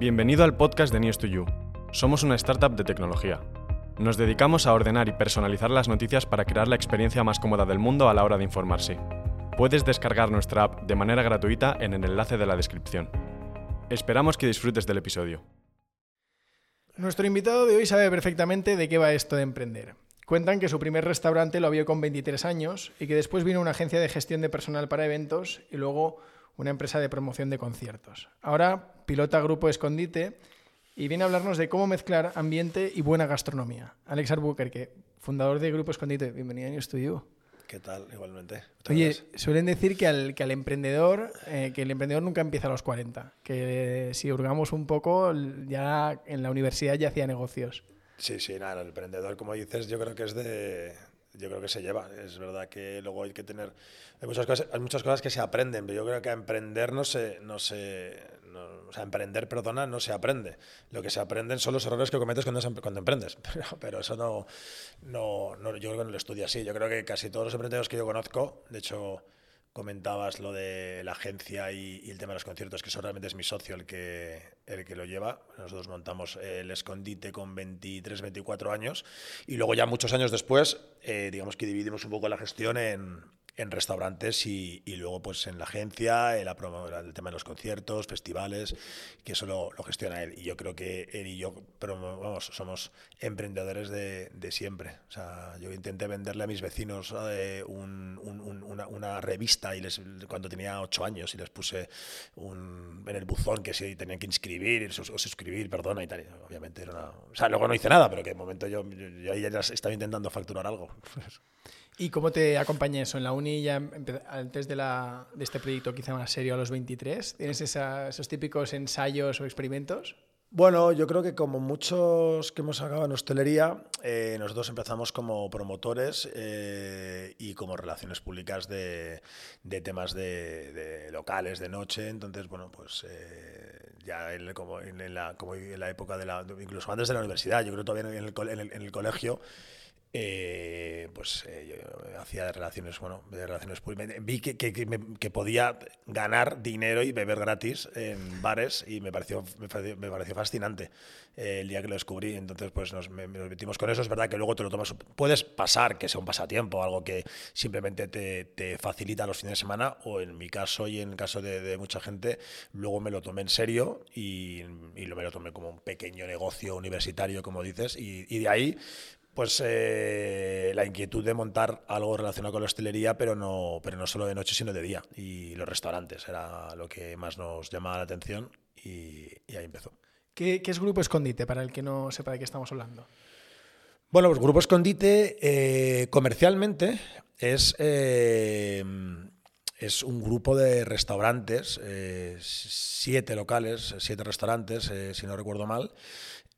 Bienvenido al podcast de News2You. Somos una startup de tecnología. Nos dedicamos a ordenar y personalizar las noticias para crear la experiencia más cómoda del mundo a la hora de informarse. Puedes descargar nuestra app de manera gratuita en el enlace de la descripción. Esperamos que disfrutes del episodio. Nuestro invitado de hoy sabe perfectamente de qué va esto de emprender. Cuentan que su primer restaurante lo abrió con 23 años y que después vino una agencia de gestión de personal para eventos y luego una empresa de promoción de conciertos. Ahora pilota Grupo Escondite y viene a hablarnos de cómo mezclar ambiente y buena gastronomía. Alex Albuquerque, fundador de Grupo Escondite, bienvenido a News to ¿Qué tal? Igualmente. Oye, suelen decir que al, que al emprendedor, eh, que el emprendedor nunca empieza a los 40, que si hurgamos un poco, ya en la universidad ya hacía negocios. Sí, sí, nada, el emprendedor, como dices, yo creo que es de, yo creo que se lleva. Es verdad que luego hay que tener. Hay muchas cosas, hay muchas cosas que se aprenden, pero yo creo que a emprender no se. No se o sea, emprender, perdona, no se aprende. Lo que se aprenden son los errores que cometes cuando, cuando emprendes. Pero, pero eso no, no, no, Yo creo que no lo estudio así. Yo creo que casi todos los emprendedores que yo conozco, de hecho comentabas lo de la agencia y, el tema de los conciertos, que eso realmente es mi socio el que, el que lo lleva. Nosotros montamos el escondite con 23, 24 años y luego ya muchos años después, eh, digamos que dividimos un poco la gestión en, en restaurantes y, y, luego pues en la agencia, el, el, tema de los conciertos, festivales, que eso lo, gestiona él. Y yo creo que él y yo, pero vamos, somos emprendedores de, de siempre. O sea, yo intenté venderle a mis vecinos eh, un, un, una, una, revista y les, cuando tenía ocho años y les puse un, en el buzón que se tenían que inscribir o suscribir, perdona y tal. obviamente era una, O sea, luego no hice nada, pero que el momento yo, yo, yo ya estaba intentando facturar algo. ¿Y cómo te acompaña eso? ¿En la uni ya antes de, la, de este proyecto quizá más serio a los 23? ¿Tienes esos típicos ensayos o experimentos? Bueno, yo creo que como muchos que hemos acabado en hostelería, eh, nosotros empezamos como promotores eh, y como relaciones públicas de, de temas de, locales, de noche. Entonces, bueno, pues eh, ya en, como, en, la, como en la época de la, incluso antes de la universidad, yo creo todavía en el, en el colegio, eh, pues eh, hacía relaciones, bueno, de relaciones Vi que, que, que, podía ganar dinero y beber gratis en bares y me pareció, me pareció, fascinante eh, el día que lo descubrí. Entonces, pues nos, metimos con eso. Es verdad que luego te lo tomas. Puedes pasar que sea un pasatiempo, algo que simplemente te, te facilita los fines de semana, o en mi caso y en el caso de, mucha gente, luego me lo tomé en serio y, y lo, me lo tomé como un pequeño negocio universitario, como dices, y, y de ahí pues eh, la inquietud de montar algo relacionado con la hostelería, pero no, pero no solo de noche, sino de día. Y los restaurantes era lo que más nos llamaba la atención y, ahí empezó. ¿Qué, es Grupo Escondite, para el que no sepa de qué estamos hablando? Bueno, pues Grupo Escondite eh, comercialmente es, eh, es un grupo de restaurantes, siete locales, siete restaurantes, si no recuerdo mal,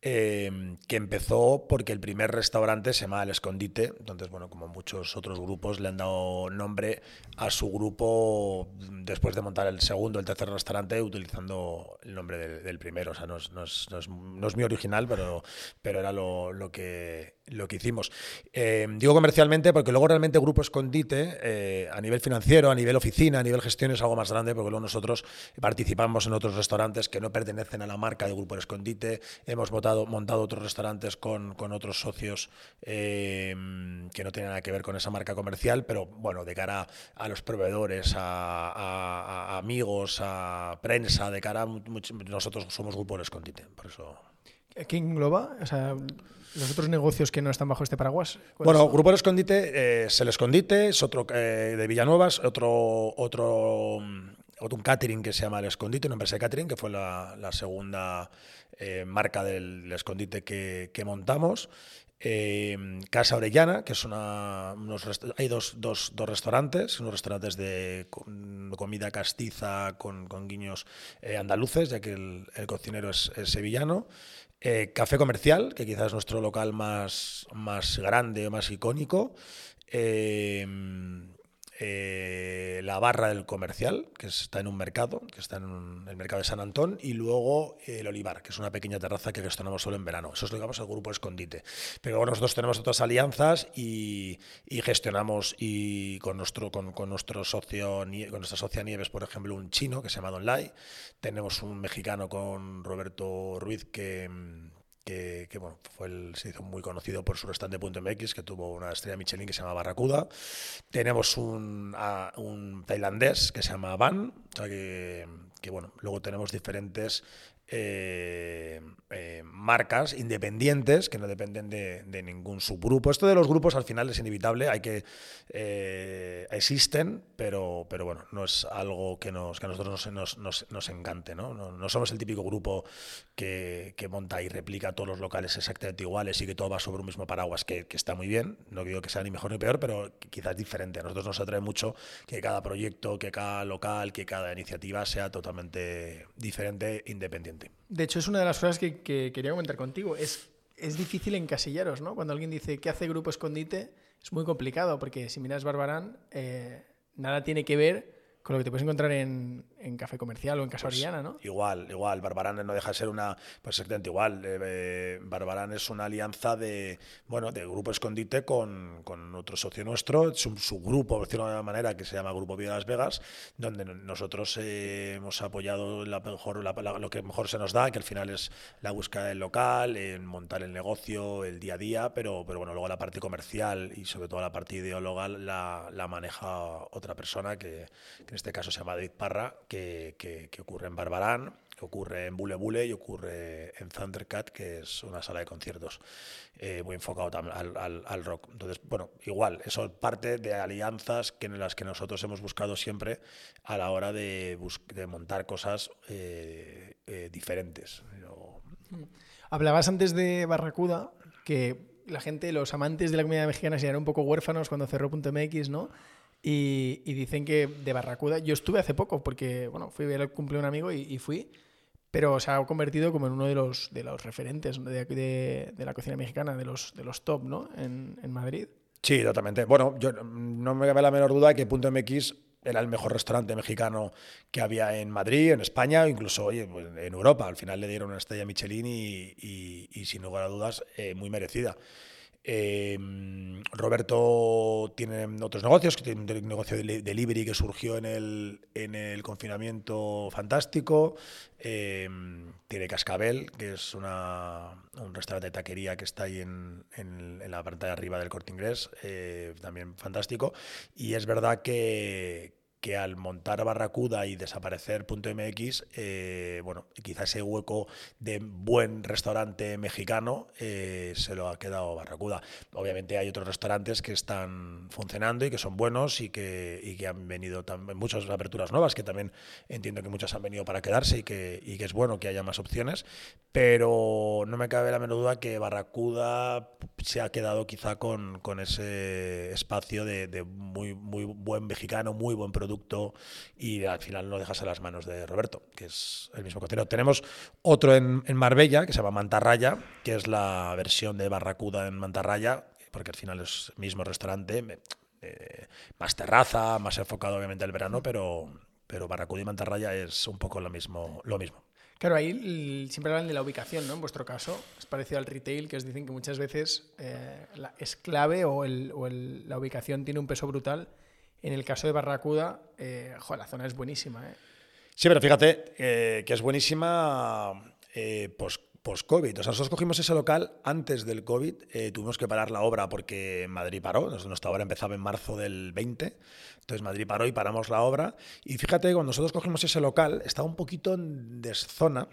Em, que empezó porque el primer restaurante se llama El Escondite, entonces, bueno, como muchos otros grupos le han dado nombre a su grupo después de montar el segundo, el tercer restaurante, utilizando el nombre del, primero, o sea, no es, no, es, no, es, muy original, pero, pero era lo, lo que, lo que hicimos. Em, digo comercialmente porque luego realmente Grupo Escondite, eh, a nivel financiero, a nivel oficina, a nivel gestión, es algo más grande, porque luego nosotros participamos en otros restaurantes que no pertenecen a la marca de Grupo Escondite, hemos votado montado, otros restaurantes con, con otros socios eh, que no tienen nada que ver con esa marca comercial, pero bueno, de cara a los proveedores, a, amigos, a prensa, de cara a nosotros somos Grupo Escondite, por eso... ¿Qué engloba? O sea, los otros negocios que no están bajo este paraguas. Bueno, Grupo El Escondite eh, es El Escondite, es otro eh, de Villanuevas, otro, otro, otro un catering que se llama El Escondite, una empresa de catering que fue la, la segunda eh, marca del escondite que, montamos. Eh, Casa Orellana, que es una. hay dos, dos, dos, restaurantes, unos restaurantes de comida castiza con, con guiños eh, andaluces, ya que el, cocinero es, sevillano. Café Comercial, que quizás es nuestro local más, más grande más icónico. eh, la barra del comercial, que está en un mercado, que está en el mercado de San Antón, y luego el olivar, que es una pequeña terraza que gestionamos solo en verano. Eso es, digamos, el grupo escondite. Pero bueno, nosotros tenemos otras alianzas y, gestionamos y con nuestro, con, nuestro socio, con nuestra socia Nieves, por ejemplo, un chino que se llama Don Lai. Tenemos un mexicano con Roberto Ruiz que que, bueno, fue el, se hizo muy conocido por su restaurante.mx, que tuvo una estrella Michelin que se llama Barracuda. Tenemos un, un tailandés que se llama Van, o sea que, que, bueno, luego tenemos diferentes eh, eh, marcas independientes que no dependen de, ningún subgrupo. Esto de los grupos al final es inevitable, hay que eh, existen, pero, pero bueno, no es algo que, nos, que a nosotros nos, nos, nos encante. ¿no? ¿no? somos el típico grupo que, monta y replica todos los locales exactamente iguales y que todo va sobre un mismo paraguas, que, que, está muy bien. No digo que sea ni mejor ni peor, pero quizás diferente. A nosotros nos atrae mucho que cada proyecto, que cada local, que cada iniciativa sea totalmente diferente, independiente. De hecho, es una de las cosas que, quería comentar contigo. Es, es difícil encasillaros, ¿no? Cuando alguien dice ¿qué hace Grupo Escondite? Es muy complicado porque si miras Barbarán, eh, nada tiene que ver con lo que te puedes encontrar en, en Café Comercial o en Casa pues ¿no? Igual, igual. Barbarán no deja de ser una. Pues exactamente igual. Eh, eh, Barbarán es una alianza de. Bueno, de Grupo Escondite con, con otro socio nuestro, es un subgrupo, por decirlo de alguna manera, que se llama Grupo Vida Las Vegas, donde nosotros eh, hemos apoyado la mejor, lo que mejor se nos da, que al final es la búsqueda del local, en montar el negocio, el día a día, pero, pero bueno, luego la parte comercial y sobre todo la parte ideológica la, la maneja otra persona que en este caso se llama David Parra, que, que, ocurre en Barbarán, que ocurre en Bule Bule y ocurre en Thundercat, que es una sala de conciertos eh, muy enfocado al, al, al, rock. Entonces, bueno, igual, eso es parte de alianzas que en las que nosotros hemos buscado siempre a la hora de, de montar cosas eh, eh, diferentes. Hablabas antes de Barracuda, que la gente, los amantes de la comunidad mexicana se un poco huérfanos cuando cerró .mx, ¿no? Y, dicen que de Barracuda, yo estuve hace poco porque, bueno, fui a ver el cumpleaños un amigo y, fui, pero se ha convertido como en uno de los, de los referentes de, de, de la cocina mexicana, de los, de los top, ¿no? En, en, Madrid. Sí, totalmente. Bueno, yo no me cabe la menor duda de que Punto MX era el mejor restaurante mexicano que había en Madrid, en España, incluso oye, pues, en Europa. Al final le dieron una estrella Michelin y, y, sin lugar a dudas, eh, muy merecida. Em, Roberto tiene otros negocios, que tiene un negocio de delivery que surgió en el, en el confinamiento fantástico. Em, tiene Cascabel, que es un restaurante de taquería que está ahí en, en, la parte de arriba del corte inglés, eh, también fantástico. Y es verdad que, que al montar Barracuda y desaparecer .mx, eh, bueno, quizá ese hueco de buen restaurante mexicano eh, se lo ha quedado Barracuda. Obviamente hay otros restaurantes que están funcionando y que son buenos y que, y que han venido también muchas aperturas nuevas, que también entiendo que muchas han venido para quedarse y que, y que es bueno que haya más opciones, pero no me cabe la menor duda que Barracuda se ha quedado quizá con, con ese espacio de, de muy, muy buen mexicano, muy buen producto y al final lo dejas a las manos de Roberto, que es el mismo cocinero. Tenemos otro en, Marbella que se llama Mantarraya, que es la versión de Barracuda en Mantarraya, porque al final es el mismo restaurante, eh, más terraza, más enfocado obviamente al verano, pero, pero Barracuda y Mantarraya es un poco lo mismo. Lo mismo. Claro, ahí siempre hablan de la ubicación, ¿no? En vuestro caso, es parecido al retail, que os dicen que muchas veces eh, es clave o, la ubicación tiene un peso brutal en el caso de Barracuda, eh, la zona es buenísima. ¿eh? Sí, pero fíjate eh, que es buenísima eh, post-COVID. o nosotros cogimos ese local antes del COVID, tuvimos que parar la obra porque Madrid paró, nuestra obra empezaba en marzo del 20, entonces Madrid paró y paramos la obra. Y fíjate, cuando nosotros cogimos ese local, estaba un poquito en deszona,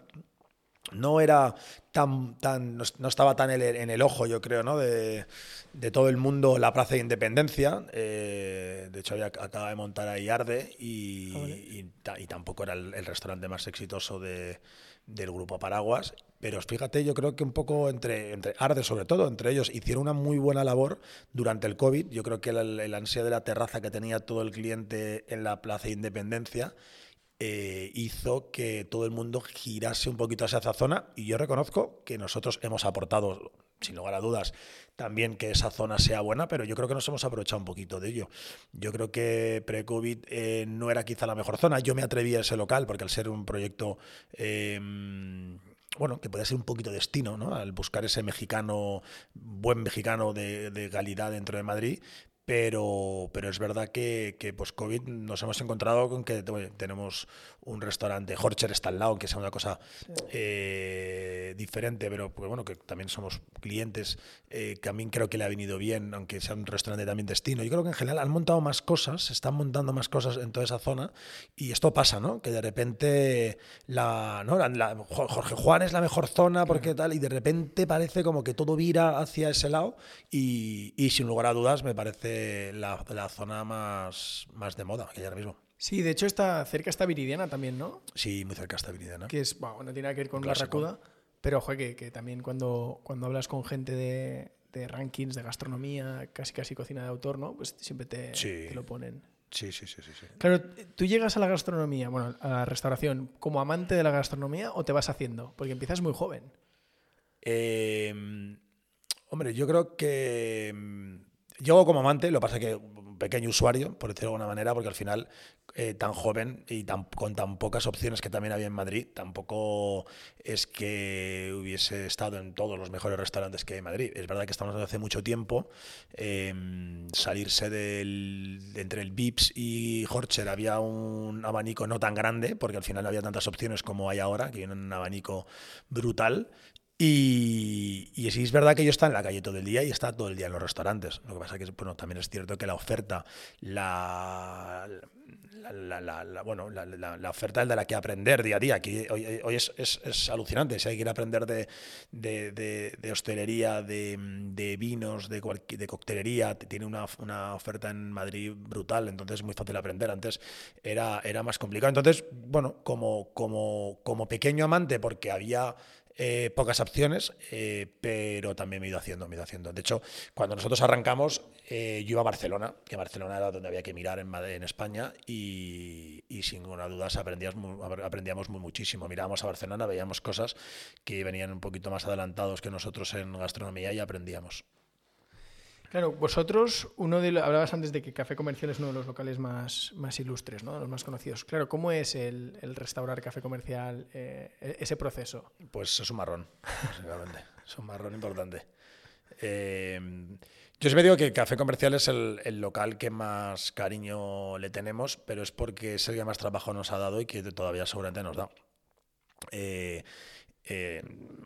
no era tan, tan no, estaba tan en el, ojo, yo creo, ¿no? de, de, todo el mundo la Plaza de Independencia. Eh, de hecho, había, acaba de montar ahí Arde y, y, tampoco era el, restaurante más exitoso de, del grupo Paraguas. Pero fíjate, yo creo que un poco entre, entre Arde, sobre todo, entre ellos, hicieron una muy buena labor durante el COVID. Yo creo que el, el ansia de la terraza que tenía todo el cliente en la Plaza de Independencia eh, hizo que todo el mundo girase un poquito hacia esa zona y yo reconozco que nosotros hemos aportado, sin lugar a dudas, también que esa zona sea buena, pero yo creo que nos hemos aprovechado un poquito de ello. Yo creo que pre-COVID eh, no era quizá la mejor zona. Yo me atreví a ese local porque al ser un proyecto... Em, bueno, que puede ser un poquito destino, ¿no? Al buscar ese mexicano, buen mexicano de, de calidad dentro de Madrid, pero, pero es verdad que, que post-COVID nos hemos encontrado con que tenemos un restaurante, Horcher está al lado, que sea una cosa eh, diferente, pero pues bueno, que también somos clientes, eh, que a mí creo que le ha venido bien, aunque sea un restaurante también destino. Yo creo que en general han montado más cosas, se están montando más cosas en toda esa zona, y esto pasa, ¿no? Que de repente la, ¿no? Jorge Juan es la mejor zona, porque tal, y de repente parece como que todo vira hacia ese lado, y, y sin lugar a dudas me parece la, la zona más, más de moda que hay ahora mismo. Sí, de hecho está cerca está Viridiana también, ¿no? Sí, muy cerca está Viridiana. Que es, bueno, no tiene nada que ver con la Barracuda, pero ojo, que, que, también cuando, cuando hablas con gente de, de, rankings, de gastronomía, casi casi cocina de autor, ¿no? Pues siempre te, te lo ponen. Sí, sí, sí, sí, sí, Claro, ¿tú llegas a la gastronomía, bueno, a la restauración, como amante de la gastronomía o te vas haciendo? Porque empiezas muy joven. Eh, hombre, yo creo que yo como amante, lo que pasa es que un pequeño usuario, por decirlo de alguna manera, porque al final eh, tan joven y tan, con tan pocas opciones que también había en Madrid, tampoco es que hubiese estado en todos los mejores restaurantes que hay en Madrid. Es verdad que estamos desde hace mucho tiempo. Em, salirse del, entre el Vips y Horcher había un abanico no tan grande, porque al final no había tantas opciones como hay ahora, que viene un abanico brutal. Y, y sí es verdad que yo está en la calle todo el día y está todo el día en los restaurantes. Lo que pasa es que bueno, también es cierto que la oferta, la, la, la, bueno, la, oferta es de la que aprender día a día. Aquí hoy, hoy es, es, es, alucinante. Si hay que ir a aprender de, de, de, de hostelería, de, vinos, de, de coctelería, tiene una, una, oferta en Madrid brutal, entonces es muy fácil aprender. Antes era, era más complicado. Entonces, bueno, como, como, como pequeño amante, porque había eh, pocas opciones, eh, pero también me he ido haciendo, me he ido haciendo. De hecho, cuando nosotros arrancamos, eh, yo iba a Barcelona, que Barcelona era donde había que mirar en, en España, y, sin ninguna duda aprendíamos, aprendíamos muchísimo. Mirábamos a Barcelona, veíamos cosas que venían un poquito más adelantados que nosotros en gastronomía y aprendíamos. Claro, vosotros, uno de hablabas antes de que Café Comercial es uno de los locales más, más ilustres, ¿no? los más conocidos. Claro, ¿cómo es el, restaurar Café Comercial, eh, ese proceso? Pues es un marrón, básicamente. es un marrón importante. Eh, yo siempre digo que Café Comercial es el, el, local que más cariño le tenemos, pero es porque es el que más trabajo nos ha dado y que todavía seguramente nos da. Eh, eh,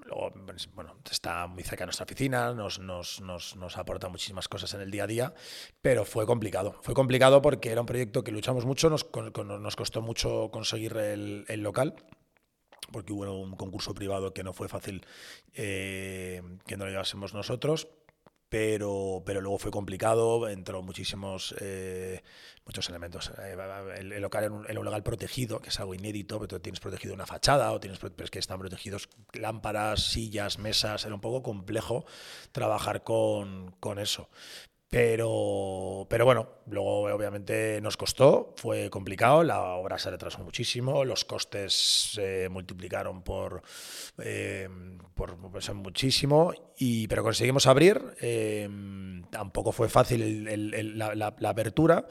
luego, bueno, está muy cerca de nuestra oficina, nos, nos, nos, nos, aporta muchísimas cosas en el día a día, pero fue complicado. Fue complicado porque era un proyecto que luchamos mucho, nos, nos costó mucho conseguir el, el local porque hubo un concurso privado que no fue fácil eh, que no lo llevásemos nosotros pero, pero luego fue complicado, entró muchísimos eh, muchos elementos. Eh, el, el local era un, un, local protegido, que es algo inédito, pero tienes protegido una fachada o tienes pero es que están protegidos lámparas, sillas, mesas, era un poco complejo trabajar con, con eso. Pero, pero bueno, luego obviamente nos costó, fue complicado, la obra se retrasó muchísimo, los costes se multiplicaron por, eh, por muchísimo, y, pero conseguimos abrir. Eh, tampoco fue fácil la, apertura,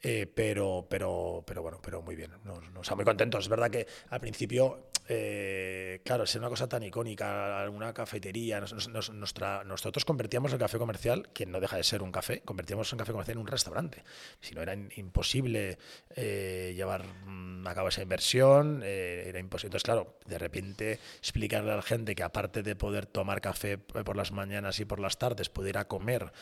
eh, pero, pero, pero bueno, pero muy bien, nos, nos muy contentos. Es verdad que al principio eh, claro, es una cosa tan icónica, alguna cafetería, nos, nos, nuestra, nosotros convertíamos el café comercial, que no deja de ser un café, convertíamos el café comercial en un restaurante. Si no, era imposible eh, llevar mm, a cabo esa inversión, eh, era imposible. Entonces, claro, de repente explicarle a la gente que aparte de poder tomar café por las mañanas y por las tardes, pudiera comer,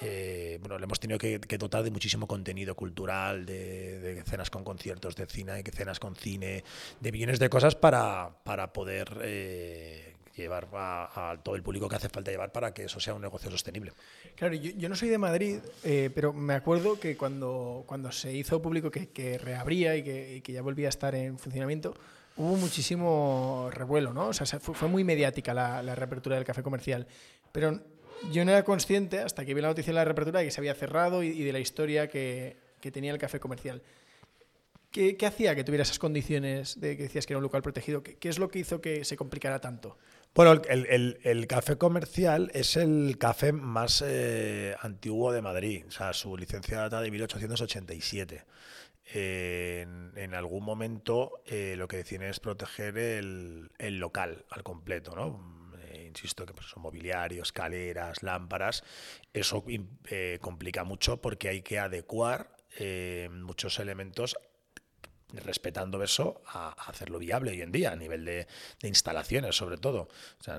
eh, bueno, le hemos tenido que, que, dotar de muchísimo contenido cultural, de, de cenas con conciertos, de cine, de cenas con cine, de millones de cosas para para, poder eh, llevar a, a, todo el público que hace falta llevar para que eso sea un negocio sostenible. Claro, yo, yo no soy de Madrid, eh, pero me acuerdo que cuando, cuando se hizo público que, que reabría y que, y que, ya volvía a estar en funcionamiento, hubo muchísimo revuelo, ¿no? O sea, fue, fue muy mediática la, la, reapertura del café comercial. Pero yo no era consciente, hasta que vi la noticia de la reapertura, de que se había cerrado y, y de la historia que, que tenía el café comercial. ¿Qué, hacía que tuviera esas condiciones de que decías que era un local protegido? ¿Qué, es lo que hizo que se complicara tanto? Bueno, el, café comercial es el café más eh, antiguo de Madrid. O sea, su licencia data de 1887. en, algún momento eh, lo que deciden es proteger el, local al completo, ¿no? Eh, insisto que pues, son mobiliario, escaleras, lámparas. Eso complica mucho porque hay que adecuar muchos elementos respetando eso, a, hacerlo viable hoy en día, a nivel de, instalaciones sobre todo.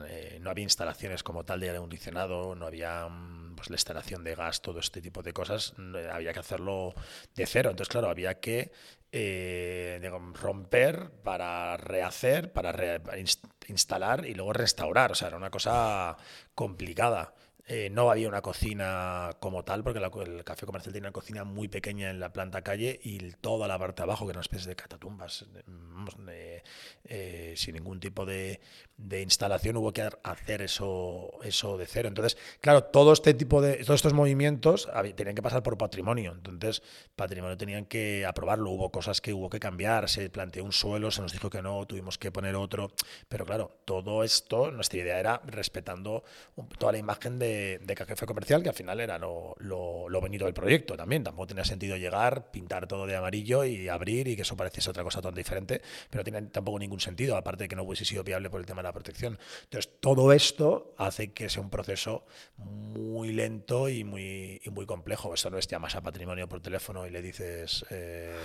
Eh, no había instalaciones como tal de aire acondicionado, no había mm, pues, la instalación de gas, todo este tipo de cosas, había que hacerlo de cero. Entonces, claro, había que eh, romper para rehacer, para instalar y luego restaurar. O sea, era una cosa complicada. Eh, no había una cocina como tal, porque el café comercial tenía una cocina muy pequeña en la planta calle y toda la parte de abajo, que era una especie de catatumbas, eh, sin ningún tipo de, instalación, hubo que hacer eso, eso de cero. Entonces, claro, todo este tipo de, todos estos movimientos tenían que pasar por patrimonio. Entonces, patrimonio tenían que aprobarlo. Hubo cosas que hubo que cambiar, se planteó un suelo, se nos dijo que no, tuvimos que poner otro. Pero claro, todo esto, nuestra idea era respetando toda la imagen de de, café comercial, que al final era lo, lo, bonito del proyecto también. Tampoco tenía sentido llegar, pintar todo de amarillo y abrir y que eso pareciese otra cosa tan diferente, pero no tiene tampoco ningún sentido, aparte de que no hubiese sido viable por el tema de la protección. Entonces, todo esto hace que sea un proceso muy lento y muy, muy complejo. Esto no es llamas a patrimonio por teléfono y le dices, eh,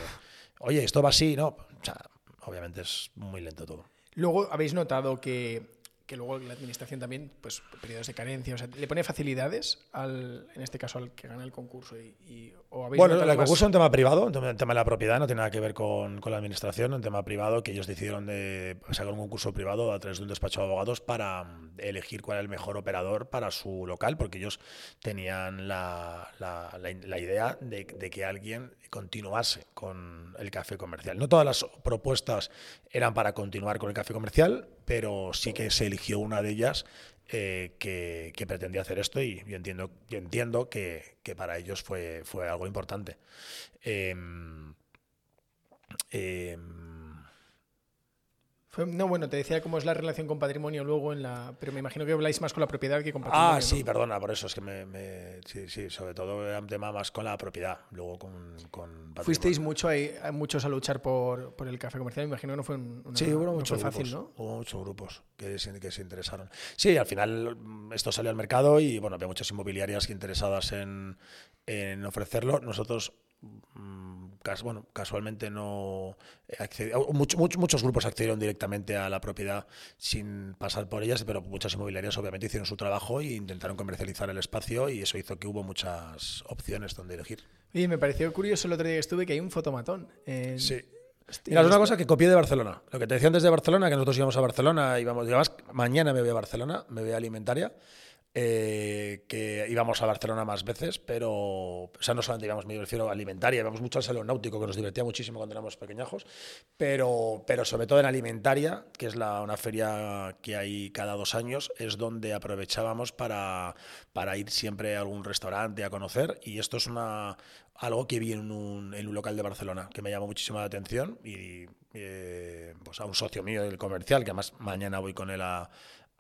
oye, esto va así, ¿no? O sea, obviamente es muy lento todo. Luego, ¿habéis notado que que luego la administración también, pues periodos de carencia, o sea, le pone facilidades al, en este caso al que gana el concurso y, bueno, el concurso es un tema privado, un tema de la propiedad, no tiene nada que ver con, con la administración, un tema privado que ellos decidieron de sacar un concurso privado a través de un despacho de abogados para mm, elegir cuál era el mejor operador para su local, porque ellos tenían la, la, la, idea de, de que alguien continuase con el café comercial. No todas las propuestas eran para continuar con el café comercial, pero sí que se eligió una de ellas eh, que, pretendía hacer esto y yo entiendo, entiendo que, para ellos fue, fue algo importante. Em, em, no, bueno, te decía cómo es la relación con patrimonio luego en la. Pero me imagino que habláis más con la propiedad que con patrimonio. Ah, sí, perdona, por eso es que me. sí, sí, sobre todo era un tema más con la propiedad, luego con, con Fuisteis mucho ahí, muchos a luchar por, por, el café comercial, me imagino que no fue, un, sí, hubo muchos fácil, ¿no? Hubo muchos grupos que se, que se interesaron. Sí, al final mm, esto salió al mercado y bueno, había muchas inmobiliarias interesadas en, en ofrecerlo. Nosotros bueno, casualmente no muchos grupos accedieron directamente a la propiedad sin pasar por ellas, pero muchas inmobiliarias obviamente hicieron su trabajo e intentaron comercializar el espacio y eso hizo que hubo muchas opciones donde elegir. Y me pareció curioso el otro día que estuve que hay un fotomatón. Sí. Mira, es una cosa que copié de Barcelona. Lo que te decía antes de Barcelona, que nosotros íbamos a Barcelona, íbamos, mañana me voy a Barcelona, me voy a Alimentaria. Eh, que íbamos a Barcelona más veces, pero, o sea, no solamente íbamos, me refiero a alimentaria, íbamos mucho al salón náutico, que nos divertía muchísimo cuando éramos pequeñajos, pero, pero sobre todo en alimentaria, que es la, una feria que hay cada dos años, es donde aprovechábamos para, para ir siempre a algún restaurante a conocer, y esto es una, algo que vi en un, en un local de Barcelona, que me llamó muchísimo la atención, y eh, pues a un socio mío del comercial, que además mañana voy con él a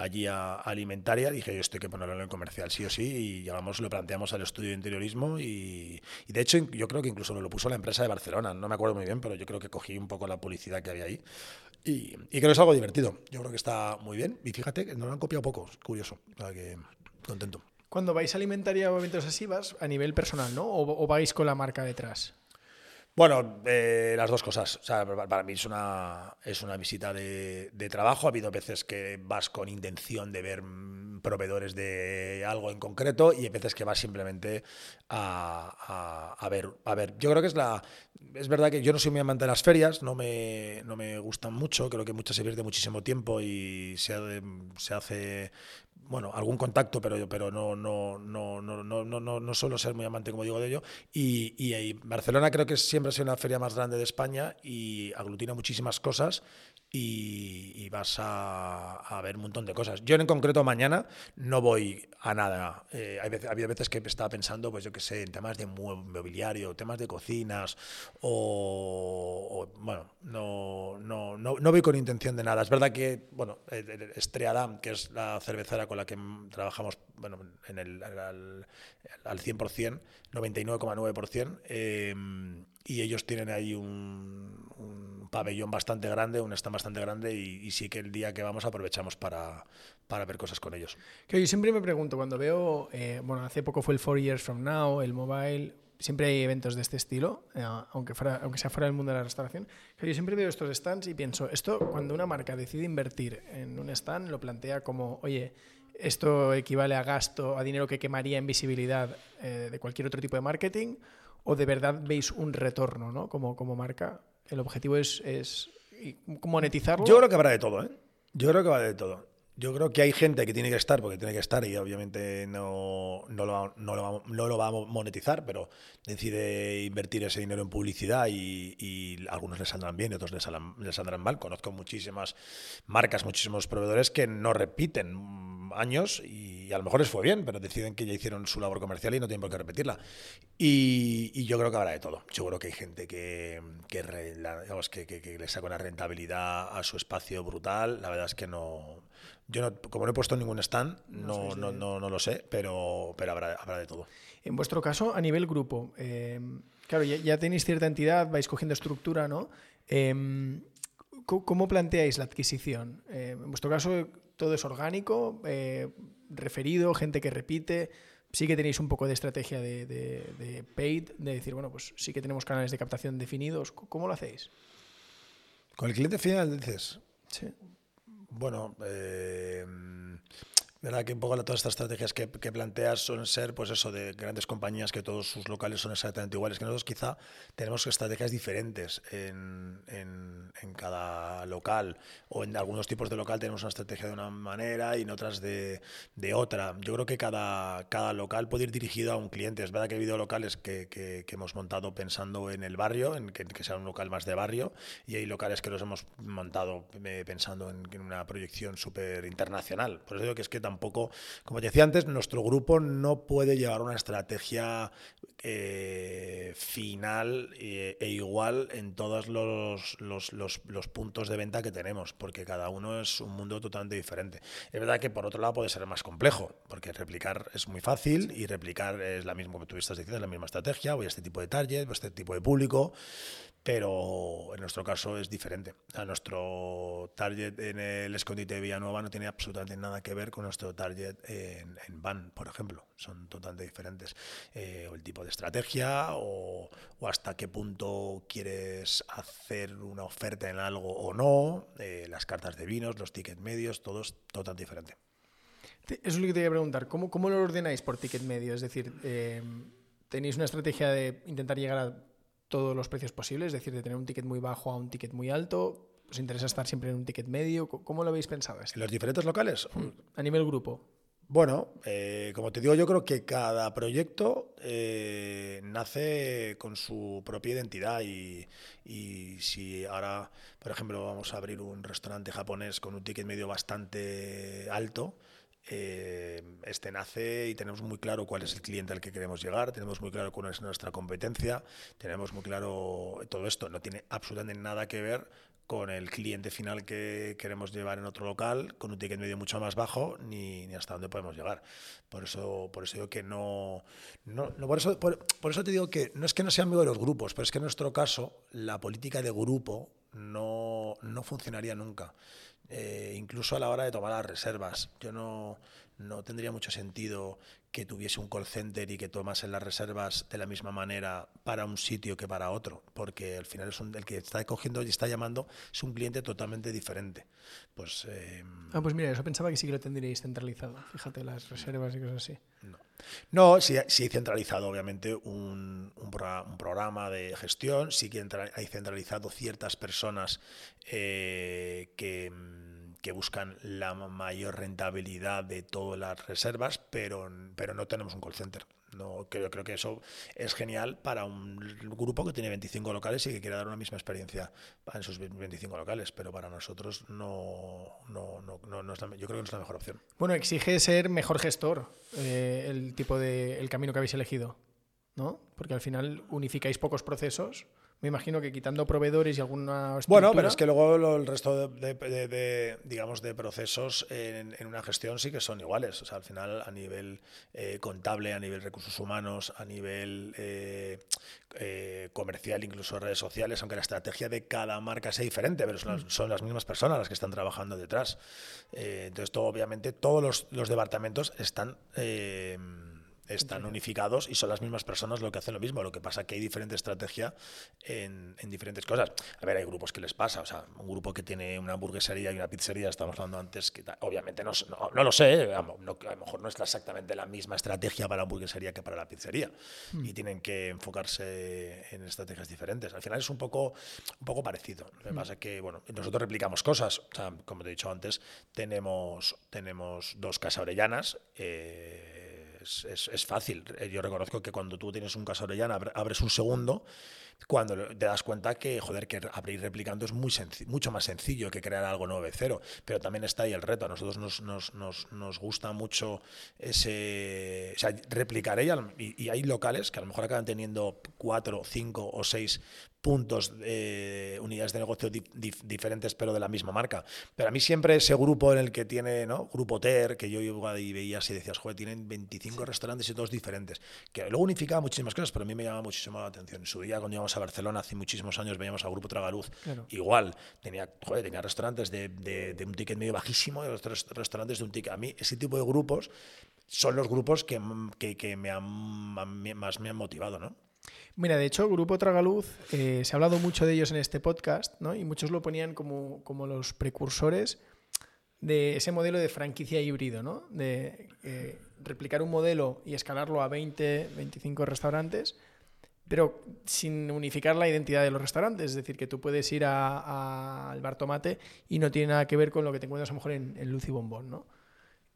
allí a, alimentaria, dije yo esto hay que ponerlo en el comercial sí o sí y llegamos, lo planteamos al estudio de interiorismo y, de hecho yo creo que incluso me lo puso la empresa de Barcelona, no me acuerdo muy bien, pero yo creo que cogí un poco la publicidad que había ahí y, creo que es algo divertido, yo creo que está muy bien y fíjate que no lo han copiado poco, curioso, o que contento. Cuando vais a alimentaria o eventos así vas a nivel personal, ¿no? o vais con la marca detrás? Bueno, eh, las dos cosas. O sea, para mí es una, es una visita de, trabajo. Ha habido veces que vas con intención de ver mm, proveedores de algo en concreto y hay veces que vas simplemente a, a, ver. A ver, yo creo que es la. Es verdad que yo no soy muy amante de las ferias, no me, no me gustan mucho. Creo que muchas se pierde muchísimo tiempo y se, se hace bueno, algún contacto, pero, pero no, no, no, no, no, no, no suelo ser muy amante, como digo, de ello. Y, y, Barcelona creo que siempre ha sido una feria más grande de España y aglutina muchísimas cosas y, vas a, ver un montón de cosas. Yo en concreto mañana no voy a nada. Eh, hay veces, había veces que estaba pensando, pues yo qué sé, en temas de mobiliario, temas de cocinas o, bueno, no, no, no, no, voy con intención de nada. Es verdad que, bueno, Estreadam, que es la cervecera con la que trabajamos bueno, en el, al, al 100%, 99,9%, eh, y ellos tienen ahí un, un, pabellón bastante grande, un stand bastante grande, y, sí que el día que vamos aprovechamos para, para ver cosas con ellos. Que yo siempre me pregunto, cuando veo, eh, bueno, hace poco fue el Four Years From Now, el mobile, siempre hay eventos de este estilo, eh, aunque, fuera, aunque sea fuera del mundo de la restauración. Que yo siempre veo estos stands y pienso, esto cuando una marca decide invertir en un stand, lo plantea como, oye, esto equivale a gasto, a dinero que quemaría en visibilidad eh, de cualquier otro tipo de marketing, o de verdad veis un retorno ¿no? como, como marca. El objetivo es, es monetizarlo. Yo creo que habrá de todo, ¿eh? Yo creo que va de todo. Yo creo que hay gente que tiene que estar porque tiene que estar y obviamente no, no, lo, no, lo, no lo va a monetizar, pero decide invertir ese dinero en publicidad y, y algunos les saldrán bien y otros les les saldrán mal. Conozco muchísimas marcas, muchísimos proveedores que no repiten años y a lo mejor les fue bien, pero deciden que ya hicieron su labor comercial y no tienen por qué repetirla. Y, yo creo que habrá de todo. Yo creo que hay gente que, que, que, le saca una rentabilidad a su espacio brutal. La verdad es que no. Yo, no, como no he puesto ningún stand, no, no, no, no, lo sé, pero, pero habrá, habrá de todo. En vuestro caso, a nivel grupo, eh, claro, ya, tenéis cierta entidad, vais cogiendo estructura, ¿no? Eh, ¿Cómo planteáis la adquisición? Eh, en vuestro caso, todo es orgánico, eh, referido, gente que repite. Sí que tenéis un poco de estrategia de, paid, de decir, bueno, pues sí que tenemos canales de captación definidos. ¿Cómo lo hacéis? Con el cliente final, dices. Sí. Bueno, eh, ¿verdad? Que un poco todas estas estrategias que, planteas suelen ser, pues eso, de grandes compañías que todos sus locales son exactamente iguales, que nosotros quizá tenemos estrategias diferentes en, en, en, cada local, o en algunos tipos de local tenemos una estrategia de una manera y en otras de, de otra. Yo creo que cada, cada local puede ir dirigido a un cliente. Es verdad que ha habido locales que, que, hemos montado pensando en el barrio, en que, que, sea un local más de barrio, y hay locales que los hemos montado eh, pensando en, en una proyección súper internacional. Por eso digo que es que tampoco, como te decía antes, nuestro grupo no puede llevar una estrategia eh, final e, e, igual en todos los, los, los, puntos de venta que tenemos, porque cada uno es un mundo totalmente diferente. Es verdad que por otro lado puede ser más complejo, porque replicar es muy fácil y replicar es la misma que tú estás diciendo, es la misma estrategia, voy a este tipo de target, voy a este tipo de público, pero en nuestro caso es diferente. Nuestro target en el escondite de Villanueva no tiene absolutamente nada que ver con nuestro target en, en Van, por ejemplo. Son totalmente diferentes. Eh, o el tipo de estrategia o, hasta qué punto quieres hacer una oferta en algo o no, eh, las cartas de vinos, los tickets medios, todo es totalmente diferente. Eso es lo que te quería preguntar. ¿Cómo, cómo lo ordenáis por ticket medio? Es decir, eh, ¿tenéis una estrategia de intentar llegar a todos los precios posibles, es decir, de tener un ticket muy bajo a un ticket muy alto? ¿Os interesa estar siempre en un ticket medio? ¿Cómo lo habéis pensado? ¿En los diferentes locales? Hmm, a nivel grupo. Bueno, eh, como te digo, yo creo que cada proyecto eh, nace con su propia identidad y, y, si ahora, por ejemplo, vamos a abrir un restaurante japonés con un ticket medio bastante alto, eh, este nace y tenemos muy claro cuál es el cliente al que queremos llegar, tenemos muy claro cuál es nuestra competencia, tenemos muy claro todo esto. No tiene absolutamente nada que ver con el cliente final que queremos llevar en otro local, con un ticket medio mucho más bajo, ni, ni hasta dónde podemos llegar. Por eso, por eso digo que no, no, por, eso, por, eso te digo que no es que no sea amigo de los grupos, pero es que en nuestro caso la política de grupo no, no funcionaría nunca. Eh, incluso a la hora de tomar las reservas. Yo no, no tendría mucho sentido que tuviese un call center y que tomase las reservas de la misma manera para un sitio que para otro, porque al final es el que está cogiendo y está llamando es un cliente totalmente diferente. Pues, eh, ah, pues mira, eso pensaba que sí que lo tendríais centralizado. Fíjate, las reservas y cosas así. No, no sí, sí he centralizado obviamente un, un, programa de gestión, sí que hay centralizado ciertas personas eh, que que buscan la mayor rentabilidad de todas las reservas, pero, pero no tenemos un call center. No, creo, creo que eso es genial para un grupo que tiene 25 locales y que quiere dar una misma experiencia en sus 25 locales, pero para nosotros no, no, no, no es la, yo creo que no es la mejor opción. Bueno, exige ser mejor gestor eh, el tipo de el camino que habéis elegido, ¿no? Porque al final unificáis pocos procesos me imagino que quitando proveedores y alguna Bueno, pero es que luego el resto de, digamos, de procesos en, una gestión sí que son iguales. O sea, al final a nivel eh, contable, a nivel recursos humanos, a nivel eh, eh, comercial, incluso redes sociales, aunque la estrategia de cada marca sea diferente, pero son las, mm. son las mismas personas las que están trabajando detrás. entonces, todo, obviamente, todos los, los departamentos están están unificados y son las mismas personas lo que hacen lo mismo. Lo que pasa es que hay diferente estrategia en, diferentes cosas. A ver, hay grupos que les pasa. O sea, un grupo que tiene una hamburguesería y una pizzería, estamos hablando antes, que obviamente no, no, lo sé, a, lo mejor no está exactamente la misma estrategia para la hamburguesería que para la pizzería. Hmm. Y tienen que enfocarse en estrategias diferentes. Al final es un poco, un poco parecido. Lo que hmm. pasa es que, bueno, nosotros replicamos cosas. O sea, como te he dicho antes, tenemos, tenemos dos casas orellanas. Eh, es, fácil. Eh, yo reconozco que cuando tú tienes un caso Orellana, abres un segundo, cuando te das cuenta que, joder, que abrir replicando es muy mucho más sencillo que crear algo nuevo de cero. Pero también está ahí el reto. A nosotros nos, nos, nos, nos gusta mucho ese. O sea, replicar ella. Y, y, hay locales que a lo mejor acaban teniendo cuatro, cinco o seis puntos, de unidades de negocio diferentes, pero de la misma marca. Pero a mí siempre ese grupo en el que tiene, ¿no? Grupo TER, que yo iba y veía así, decías, joder, tienen 25 restaurantes y todos diferentes. Que luego unificaba muchísimas cosas, pero a mí me llamaba muchísimo la atención. En su día, cuando íbamos a Barcelona, hace muchísimos años, veíamos al Grupo Tragaluz. Igual, tenía, joder, tenía restaurantes de, de, un ticket medio bajísimo y otros restaurantes de un ticket. A mí, ese tipo de grupos son los grupos que, que, que me han, más me han motivado, ¿no? Mira, de hecho, Grupo Tragaluz, eh, se ha hablado mucho de ellos en este podcast, ¿no? Y muchos lo ponían como, como los precursores de ese modelo de franquicia híbrido, ¿no? De eh, replicar un modelo y escalarlo a 20, 25 restaurantes, pero sin unificar la identidad de los restaurantes. Es decir, que tú puedes ir al Bar Tomate y no tiene nada que ver con lo que te encuentras a lo mejor en, en Luz y Bombón, ¿no?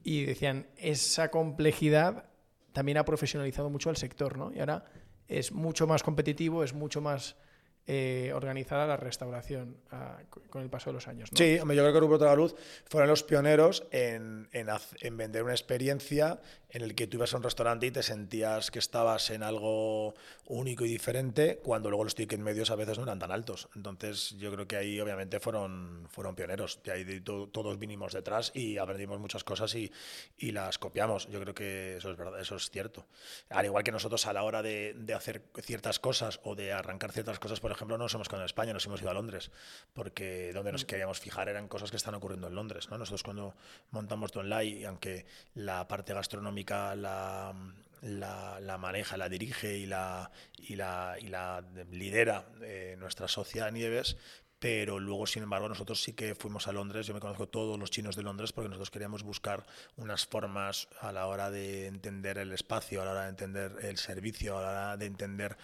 Y decían, esa complejidad también ha profesionalizado mucho al sector, ¿no? Y ahora es mucho más competitivo, es mucho más eh, organizada la restauración ah, con el paso de los años. Sí, yo creo que Grupo Tragaluz fueron los pioneros en, en, vender una experiencia en el que tú ibas a un restaurante y te sentías que estabas en algo único y diferente, cuando luego los tickets medios a veces no eran tan altos. Entonces, yo creo que ahí obviamente fueron, fueron pioneros. De ahí todos vinimos detrás y aprendimos muchas cosas y, y, las copiamos. Yo creo que eso es verdad, eso es cierto. Al igual que nosotros a la hora de, de hacer ciertas cosas o de arrancar ciertas cosas, por ejemplo, no nos hemos quedado en España, nos hemos ido a Londres, porque donde nos mm. queríamos fijar eran cosas que están ocurriendo en Londres. ¿no? Nosotros cuando montamos Donlai, aunque la parte gastronómica la, la, maneja, la dirige y la, y la, y la lidera eh, nuestra sociedad Nieves, pero luego, sin embargo, nosotros sí que fuimos a Londres, yo me conozco todos los chinos de Londres porque nosotros queríamos buscar unas formas a la hora de entender el espacio, a la hora de entender el servicio, a la hora de entender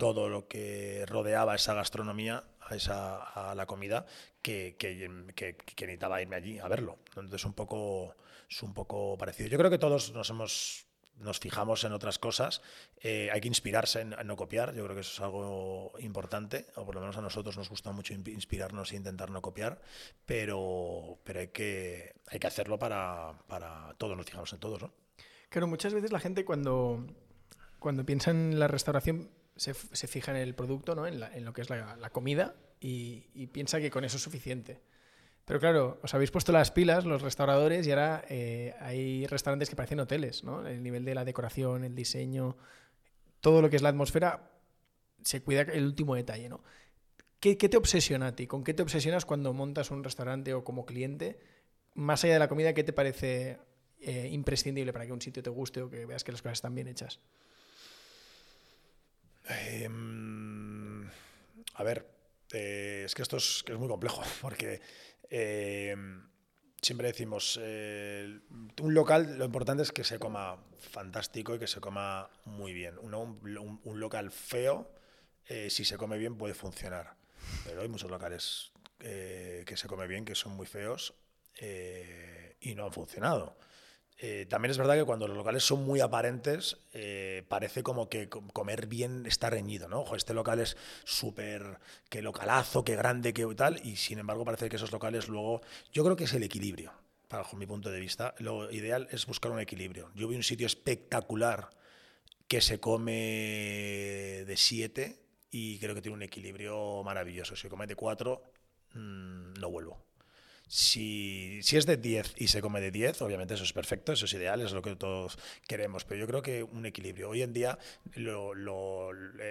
todo lo que rodeaba esa gastronomía, a, esa, la comida, que, que, que, necesitaba irme allí a verlo. Entonces, un poco, es un poco parecido. Yo creo que todos nos hemos nos fijamos en otras cosas, eh, hay que inspirarse en, no copiar, yo creo que eso es algo importante, o por lo menos a nosotros nos gusta mucho inspirarnos e intentar no copiar, pero, pero hay, que, hay que hacerlo para, para todos, nos fijamos en todos. ¿no? Claro, muchas veces la gente cuando, cuando piensa en la restauración se, fija en el producto, ¿no? en, lo que es la, comida, y, y piensa que con eso es suficiente. Pero claro, os habéis puesto las pilas, los restauradores, y ahora eh, hay restaurantes que parecen hoteles, ¿no? El nivel de la decoración, el diseño, todo lo que es la atmósfera, se cuida el último detalle, ¿no? ¿Qué, te obsesiona a ti? ¿Con qué te obsesionas cuando montas un restaurante o como cliente? Más allá de la comida, ¿qué te parece eh, imprescindible para que un sitio te guste o que veas que las cosas están bien hechas? Em, a ver, eh, es que esto es, que es muy complejo, porque eh, siempre decimos, eh, un local lo importante es que se coma fantástico y que se coma muy bien. un, local feo, eh, si se come bien, puede funcionar. Pero hay muchos locales que se come bien, que son muy feos eh, y no han funcionado. Eh, también es verdad que cuando los locales son muy aparentes, eh, parece como que comer bien está reñido, ¿no? Ojo, este local es súper, qué localazo, qué grande, qué tal, y sin embargo parece que esos locales luego, yo creo que es el equilibrio, bajo mi punto de vista. Lo ideal es buscar un equilibrio. Yo vi un sitio espectacular que se come de 7 y creo que tiene un equilibrio maravilloso. Si come de 4, mm, no vuelvo. Si, si, es de 10 y se come de 10, obviamente eso es perfecto, eso es ideal, es lo que todos queremos, pero yo creo que un equilibrio. Hoy en día lo, lo,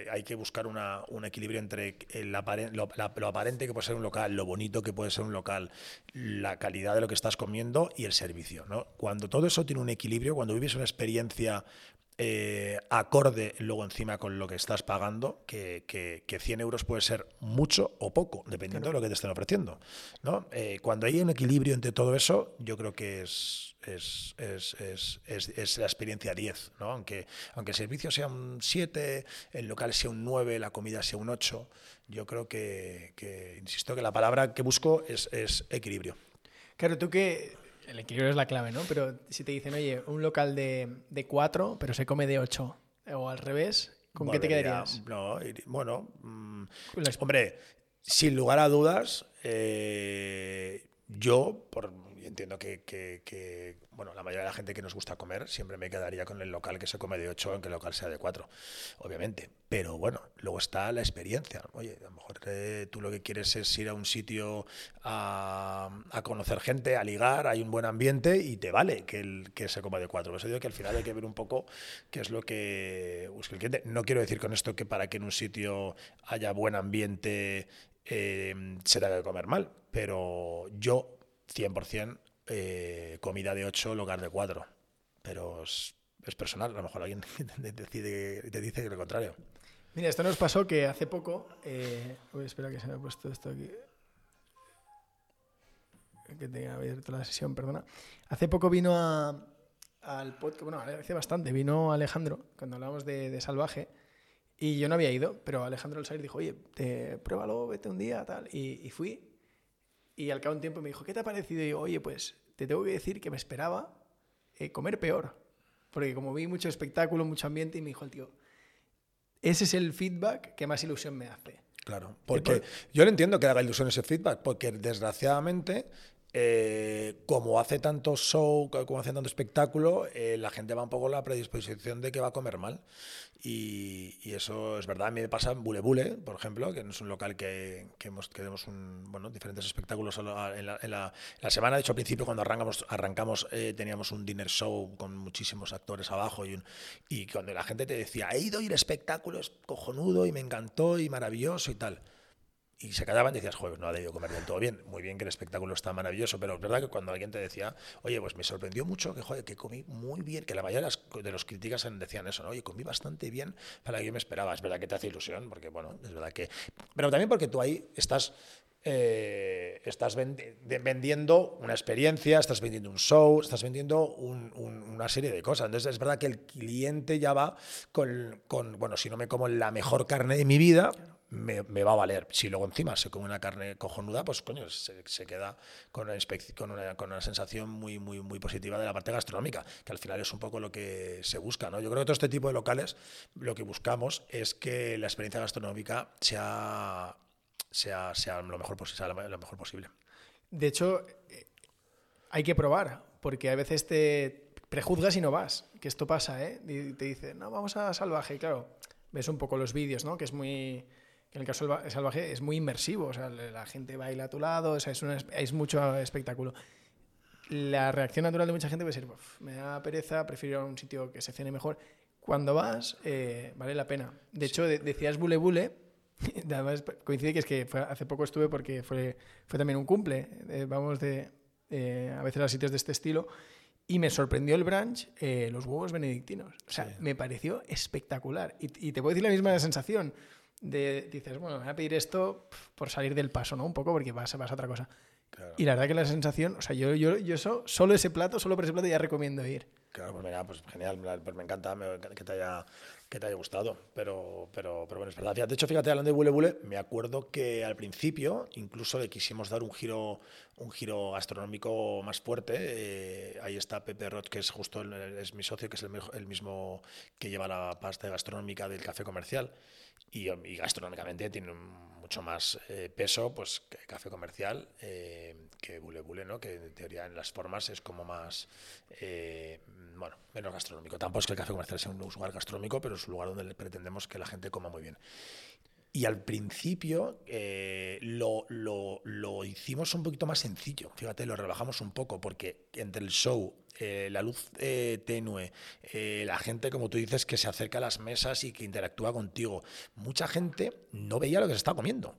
hay que buscar una, un equilibrio entre el aparen, lo, lo, aparente que puede ser un local, lo bonito que puede ser un local, la calidad de lo que estás comiendo y el servicio. ¿no? Cuando todo eso tiene un equilibrio, cuando vives una experiencia eh, acorde luego encima con lo que estás pagando, que, que, que, 100 euros puede ser mucho o poco, dependiendo claro. de lo que te estén ofreciendo. ¿no? Eh, cuando hay un equilibrio entre todo eso, yo creo que es, es, es, es la experiencia 10. ¿no? Aunque, aunque el servicio sea un 7, el local sea un 9, la comida sea un 8, yo creo que, que insisto, que la palabra que busco es, equilibrio. Claro, tú que el equilibrio es la clave, ¿no? Pero si te dicen, oye, un local de, de 4, pero se come de 8, o al revés, ¿con Volvería, qué te quedarías? No, bueno, mmm, hombre, sin lugar a dudas, eh, yo, por, entiendo que, bueno, la mayoría de la gente que nos gusta comer siempre me quedaría con el local que se come de 8, aunque el local sea de 4, obviamente. Pero bueno, luego está la experiencia. Oye, a lo mejor eh, tú lo que quieres es ir a un sitio a, conocer gente, a ligar, hay un buen ambiente y te vale que se coma de 4. Por eso digo que al final hay que ver un poco qué es lo que busca el cliente. No quiero decir con esto que para que en un sitio haya buen ambiente eh, se tenga que comer mal, pero yo 100% eh, comida de 8 lugar de 4. Pero es, personal, a lo mejor alguien decide, te dice lo contrario. Mira, esto nos pasó que hace poco. Eh, uy, espera que se me ha puesto esto aquí. Que tenga abierto la sesión, perdona. Hace poco vino a, al podcast, bueno, hace bastante, vino Alejandro cuando hablamos de, Salvaje. Y yo no había ido, pero Alejandro Alsair dijo, oye, te, pruébalo, vete un día, tal. Y fui y al cabo de un tiempo me dijo, ¿qué te ha parecido? Y yo, oye, pues te tengo que decir que me esperaba eh, comer peor. Porque como vi mucho espectáculo, mucho ambiente, y me dijo el tío, ese es el feedback que más ilusión me hace. Claro, porque yo le entiendo que haga ilusión ese feedback, porque desgraciadamente eh, como hace tanto show, como hace tanto espectáculo, eh, la gente va un poco con la predisposición de que va a comer mal. Y, y, eso es verdad. A mí me pasa en Bule Bule, por ejemplo, que es un local que, que hemos, que tenemos un, bueno, diferentes espectáculos en la, en, la, en la, semana. De hecho, al principio, cuando arrancamos, arrancamos eh, teníamos un dinner show con muchísimos actores abajo. Y, un, y cuando la gente te decía, he ido y el espectáculo es cojonudo y me encantó y maravilloso y tal y se quedaban y decías, joder, no ha debido comer del todo bien. Muy bien que el espectáculo está maravilloso, pero es verdad que cuando alguien te decía, oye, pues me sorprendió mucho que, joder, que comí muy bien, que la mayoría de los críticas decían eso, ¿no? Oye, comí bastante bien para lo que yo me esperaba. Es verdad que te hace ilusión, porque, bueno, es verdad que... Pero también porque tú ahí estás... Eh, estás vendiendo una experiencia, estás vendiendo un show, estás vendiendo un, un, una serie de cosas. Entonces es verdad que el cliente ya va con bueno, si no me como la mejor carne de mi vida, me, va a valer. Si luego encima se come una carne cojonuda, pues coño, se, se queda con una, con, una, con una, sensación muy, muy, muy positiva de la parte gastronómica, que al final es un poco lo que se busca. ¿no? Yo creo que todo este tipo de locales lo que buscamos es que la experiencia gastronómica sea, sea, sea, lo, mejor, lo mejor posible. De hecho, hay que probar, porque a veces te prejuzgas y no vas, que esto pasa, ¿eh? Y te dicen, no, vamos a salvaje, y claro, ves un poco los vídeos, ¿no? Que es muy en el caso salvaje es muy inmersivo, o sea, la gente baila a tu lado, o sea, es, una, es mucho espectáculo. La reacción natural de mucha gente puede ser, me da pereza, prefiero un sitio que se cene mejor. Cuando vas, eh, vale la pena. De hecho, de, decías bule bule, además coincide que es que fue, hace poco estuve porque fue, fue también un cumple, eh, vamos de, eh, a veces a sitios de este estilo, y me sorprendió el brunch, eh, los huevos benedictinos. O sea, sí. me pareció espectacular. Y, y, te puedo decir la misma sensación de, dices, bueno, me voy a pedir esto por salir del paso, ¿no? Un poco porque vas, vas a otra cosa. Claro. Y la verdad que la sensación, o sea, yo, yo, yo eso, solo ese plato, solo por ese plato ya recomiendo ir. Claro, pues mira, pues genial, pues me encanta que te haya que te haya gustado, pero, pero, pero bueno, es verdad. De hecho, fíjate, hablando de Bule Bule, me acuerdo que al principio incluso le quisimos dar un giro, un giro gastronómico más fuerte. Eh, ahí está Pepe Roth, que es justo el, es mi socio, que es el, el, mismo que lleva la pasta gastronómica del café comercial. Y, y gastronómicamente tiene mucho más eh, peso pues, que café comercial, eh, que Bule Bule, ¿no? que en teoría en las formas es como más bueno, menos gastronómico. Tampoco es que el café comercial sea un lugar gastronómico, pero es un lugar donde pretendemos que la gente coma muy bien. Y al principio eh, lo, lo, lo, hicimos un poquito más sencillo, fíjate, lo rebajamos un poco, porque entre el show, eh, la luz eh, tenue, la gente, como tú dices, que se acerca a las mesas y que interactúa contigo, mucha gente no veía lo que se estaba comiendo.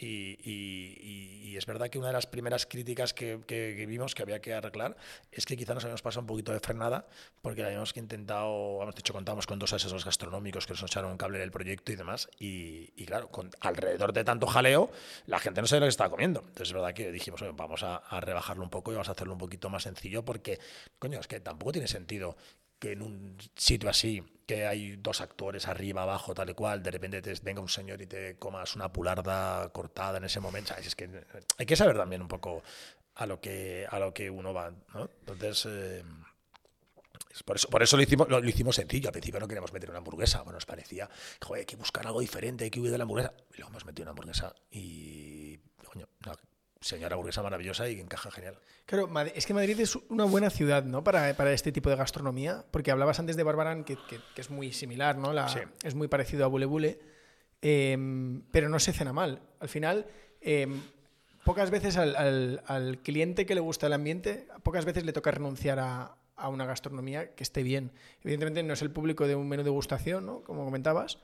Y, es verdad que una de las primeras críticas que, vimos que había que arreglar es que quizá nos habíamos pasado un poquito de frenada porque habíamos intentado, hemos dicho, contamos con dos asesores gastronómicos que nos echaron un cable del proyecto y demás. Y, claro, con, alrededor de tanto jaleo, la gente no sabe lo que estaba comiendo. Entonces es verdad que dijimos, vamos a, a rebajarlo un poco y vamos a hacerlo un poquito más sencillo porque, coño, es que tampoco tiene sentido que en un sitio así, que hay dos actores arriba, abajo, tal y cual, de repente te venga un señor y te comas una pularda cortada en ese momento. Es que hay que saber también un poco a lo que, a lo que uno va. ¿no? Entonces. Eh, por eso, por eso lo, hicimos, lo, hicimos sencillo. Al principio no queríamos meter una hamburguesa. Bueno, nos parecía, joder, hay que buscar algo diferente, hay que huir de la hamburguesa. Y luego hemos metido una hamburguesa y, coño, no, señora burguesa maravillosa y encaja genial. Claro, es que Madrid es una buena ciudad, ¿no? Para, para este tipo de gastronomía, porque hablabas antes de Barbarán, que, que, es muy similar, ¿no? La, Es muy parecido a Bule Bule, em, pero no se cena mal. Al final, em, pocas veces al, al, al, cliente que le gusta el ambiente, pocas veces le toca renunciar a, a una gastronomía que esté bien. Evidentemente no es el público de un menú de degustación, ¿no? Como comentabas,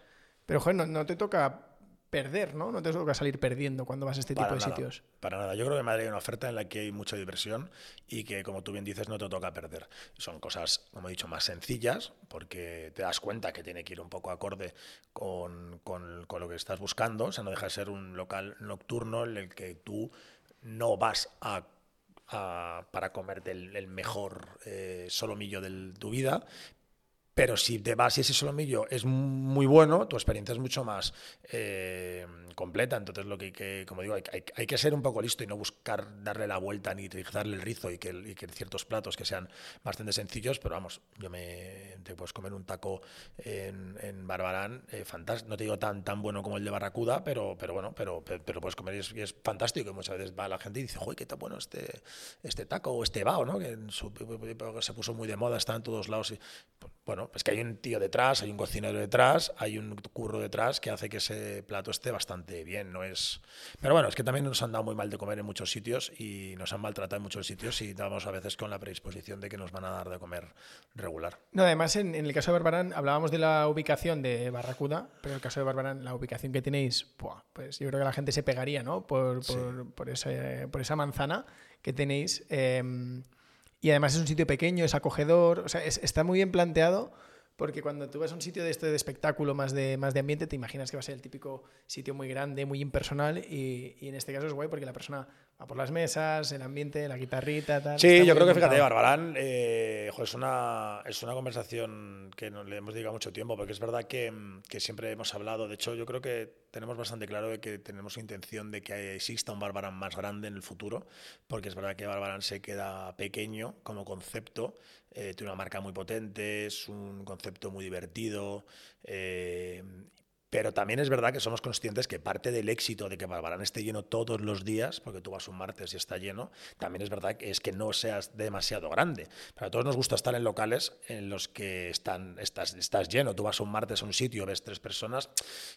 pero joder, no, no te toca perder, ¿no? No te toca salir perdiendo cuando vas a este tipo de sitios. Para nada. Yo creo que en Madrid hay una oferta en la que hay mucha diversión y que, como tú bien dices, no te toca perder. Son cosas, como he dicho, más sencillas porque te das cuenta que tiene que ir un poco acorde con, con, lo que estás buscando. O sea, no deja de ser un local nocturno en el que tú no vas a para comerte el, mejor eh, solomillo de tu vida, pero si te vas y ese solomillo es muy bueno, tu experiencia es mucho más eh, completa. Entonces, lo que, como digo, hay, que ser un poco listo y no buscar darle la vuelta ni darle el rizo y que, ciertos platos que sean bastante sencillos. Pero vamos, yo me te puedes comer un taco en, Barbarán, eh, fantástico. No te digo tan, tan bueno como el de Barracuda, pero, pero bueno, pero, pero, puedes comer y es, fantástico. Y muchas veces va la gente y dice, ¡Joder, qué tan bueno este, este taco o este bao! ¿no? Que se puso muy de moda, está en todos lados. Y, bueno, pues que hay un tío detrás, hay un cocinero detrás, hay un curro detrás que hace que ese plato esté bastante bien, no es... Pero bueno, es que también nos han dado muy mal de comer en muchos sitios y nos han maltratado en muchos sitios y estamos a veces con la predisposición de que nos van a dar de comer regular. No, además en, el caso de Barbarán hablábamos de la ubicación de Barracuda, pero en el caso de Barbarán la ubicación que tenéis, pues yo creo que la gente se pegaría, ¿no? Por, por, por, ese, por esa manzana que tenéis. Em, y además es un sitio pequeño, es acogedor, o sea, está muy bien planteado porque cuando tú vas a un sitio de este de espectáculo más de, más de ambiente, te imaginas que va a ser el típico sitio muy grande, muy impersonal, y, y en este caso es guay porque la persona va por las mesas, el ambiente, la guitarrita, tal. Sí, yo creo que fíjate, Barbarán, eh, es, una, es una conversación que no le hemos dedicado mucho tiempo, porque es verdad que, que, siempre hemos hablado, de hecho yo creo que tenemos bastante claro de que tenemos intención de que exista un Barbarán más grande en el futuro, porque es verdad que Barbarán se queda pequeño como concepto, eh, tiene una marca muy potente, es un concepto muy divertido eh, pero también es verdad que somos conscientes que parte del éxito de que Barbarán esté lleno todos los días, porque tú vas un martes y está lleno, también es verdad que es que no seas demasiado grande. Pero a todos nos gusta estar en locales en los que están, estás, estás lleno. Tú vas un martes a un sitio, ves tres personas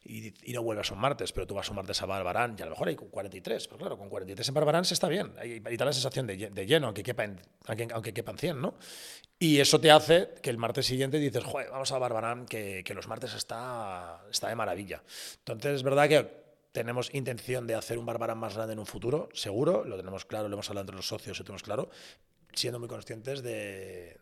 y, no vuelves un martes, pero tú vas un martes a Barbarán y a lo mejor hay 43. Pues claro, con 43 en Barbarán se está bien. Hay, da la sensación de, lleno, aunque quepan, aunque, aunque quepan 100, ¿no? Y eso te hace que el martes siguiente dices, joder, vamos a Barbarán, que, que los martes está, está de maravilla. Entonces, es verdad que tenemos intención de hacer un Barbarán más grande en un futuro, seguro, lo tenemos claro, lo hemos hablado entre los socios, lo tenemos claro, siendo muy conscientes de,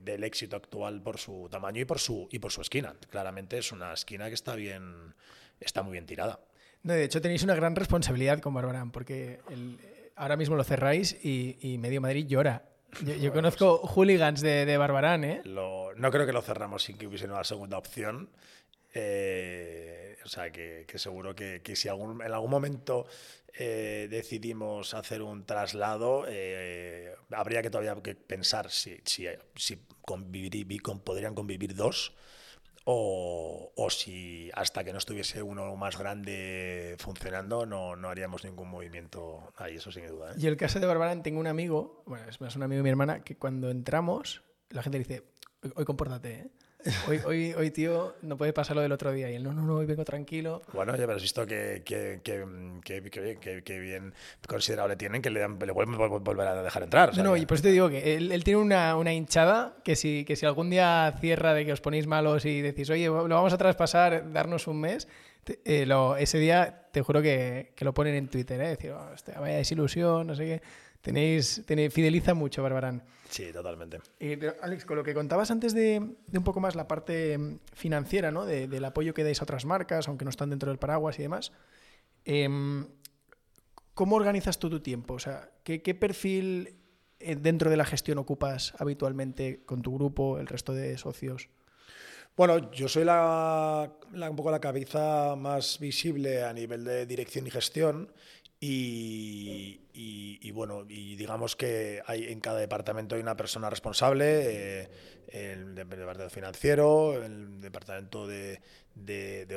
del éxito actual por su tamaño y por su, y por su esquina. Claramente es una esquina que está, bien, está muy bien tirada. No, de hecho, tenéis una gran responsabilidad con Barbarán, porque ahora mismo lo cerráis y, y Medio Madrid llora Yo, conozco hooligans de, de Barbarán, ¿eh? no creo que lo cerramos sin que hubiese una segunda opción. Eh, o sea, que, seguro que, si algún, en algún momento eh, decidimos hacer un traslado, eh, habría que todavía que pensar si, si, si podrían convivir dos o, o, si hasta que no estuviese uno más grande funcionando no, no haríamos ningún movimiento ahí, eso sin duda. ¿eh? Y el caso de Barbarán, tengo un amigo, bueno, es más un amigo de mi hermana, que cuando entramos, la gente dice, hoy compórtate, ¿eh? Hoy, hoy, hoy, tío, no puede pasar lo del otro día. Y él, no, no, no, hoy vengo tranquilo. Bueno, ya has visto que, que, que, que, bien considerable tienen que le, dan, le vuelven a volver a dejar entrar. no, y por eso te digo que él, él tiene una, una, hinchada que si, que si algún día cierra de que os ponéis malos y decís, oye, lo vamos a traspasar, darnos un mes, eh, lo, ese día te juro que, que, lo ponen en Twitter, ¿eh? Decir, oh, vaya desilusión, no sé qué. Tenéis, tenéis, fideliza mucho, Barbarán. Sí, totalmente. Y, Alex, con lo que contabas antes de, un poco más la parte mm, financiera, ¿no? del apoyo que dais a otras marcas, aunque no están dentro del paraguas y demás, em, ¿cómo organizas tú tu tiempo? O sea, ¿qué, perfil eh, dentro de la gestión ocupas habitualmente con tu grupo, el resto de socios? Bueno, yo soy la, un poco la cabeza más visible a nivel de dirección y gestión y, bueno, y digamos que hay en cada departamento hay una persona responsable, eh, el, departamento financiero, el departamento de,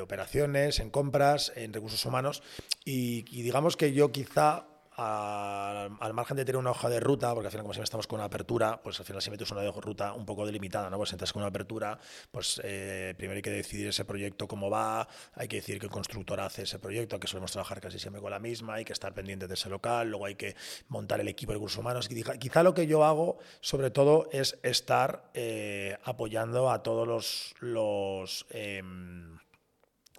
operaciones, en compras, en recursos humanos, y digamos que yo quizá al, margen de tener una hoja de ruta, porque al final como siempre estamos con una apertura, pues al final si metes una ruta un poco delimitada, ¿no? Pues entras con una apertura, pues eh, primero hay que decidir ese proyecto cómo va, hay que decir qué constructor hace ese proyecto, que solemos trabajar casi siempre con la misma, hay que estar pendiente de ese local, luego hay que montar el equipo de recursos humanos. Quizá, lo que yo hago, sobre todo, es estar eh, apoyando a todos los... los em,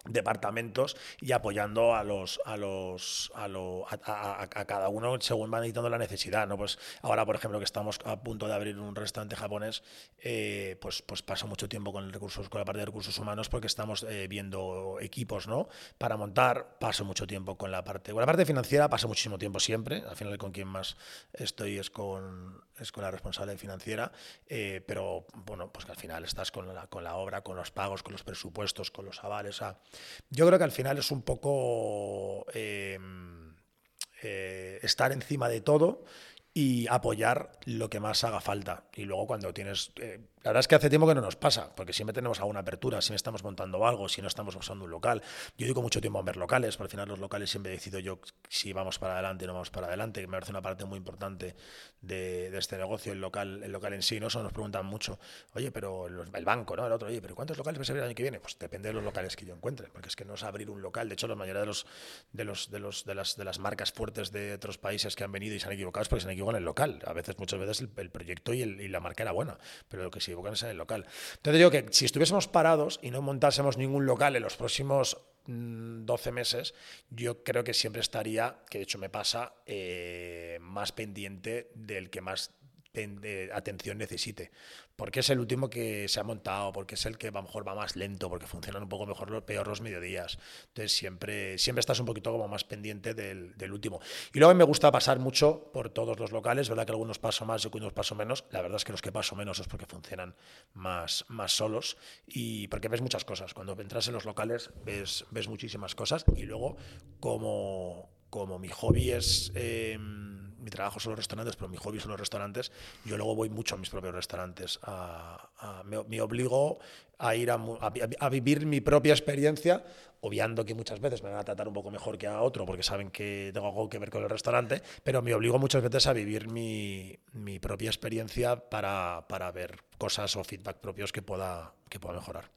departamentos y apoyando a los a los a, lo, a, cada uno según va necesitando la necesidad no pues ahora por ejemplo que estamos a punto de abrir un restaurante japonés eh, pues pues paso mucho tiempo con recursos con la parte de recursos humanos porque estamos eh, viendo equipos no para montar paso mucho tiempo con la parte con la parte financiera paso muchísimo tiempo siempre. Al final con quien más estoy es con es con la responsable financiera eh, pero bueno pues que al final estás con la con la obra con los pagos con los presupuestos con los avales yo creo que al final es un poco em, eh, estar encima de todo y apoyar lo que más haga falta. Y luego cuando tienes... Eh, la verdad es que hace tiempo que no nos pasa, porque siempre tenemos alguna apertura, siempre estamos montando algo, si no estamos usando un local. Yo digo mucho tiempo en ver locales, pero al final los locales siempre decido yo si vamos para adelante o no vamos para adelante, que me parece una parte muy importante de, este negocio, el local, el local en sí, ¿no? Eso nos preguntan mucho, oye, pero el banco, ¿no? El otro, oye, pero ¿cuántos locales vas a abrir el año que viene? Pues depende de los locales que yo encuentre, porque es que no es abrir un local. De hecho, la mayoría de los de los de los de las de las marcas fuertes de otros países que han venido y se han equivocado es porque se han equivocado en el local. A veces, muchas veces, el, proyecto y, la marca era buena, pero lo que se equivocan es en el local. Entonces digo que si estuviésemos parados y no montásemos ningún local en los próximos 12 mm, meses, yo creo que siempre estaría, que de hecho me pasa, eh, más pendiente del que más atención necesite. Porque es el último que se ha montado, porque es el que a lo mejor va más lento, porque funcionan un poco mejor, peor los mediodías. Entonces siempre, siempre estás un poquito como más pendiente del, último. Y luego me gusta pasar mucho por todos los locales, verdad que algunos paso más y algunos paso menos. La verdad es que los que paso menos es porque funcionan más, más solos y porque ves muchas cosas. Cuando entras en los locales ves, ves muchísimas cosas y luego como, como mi hobby es... Em, mi trabajo son los restaurantes, pero mi hobby son los restaurantes, yo luego voy mucho a mis propios restaurantes. me, obligo a ir a, vivir mi propia experiencia, obviando que muchas veces me van a tratar un poco mejor que a otro porque saben que tengo algo que ver con el restaurante, pero me obligo muchas veces a vivir mi, propia experiencia para, ver cosas o feedback propios que pueda, que pueda mejorar.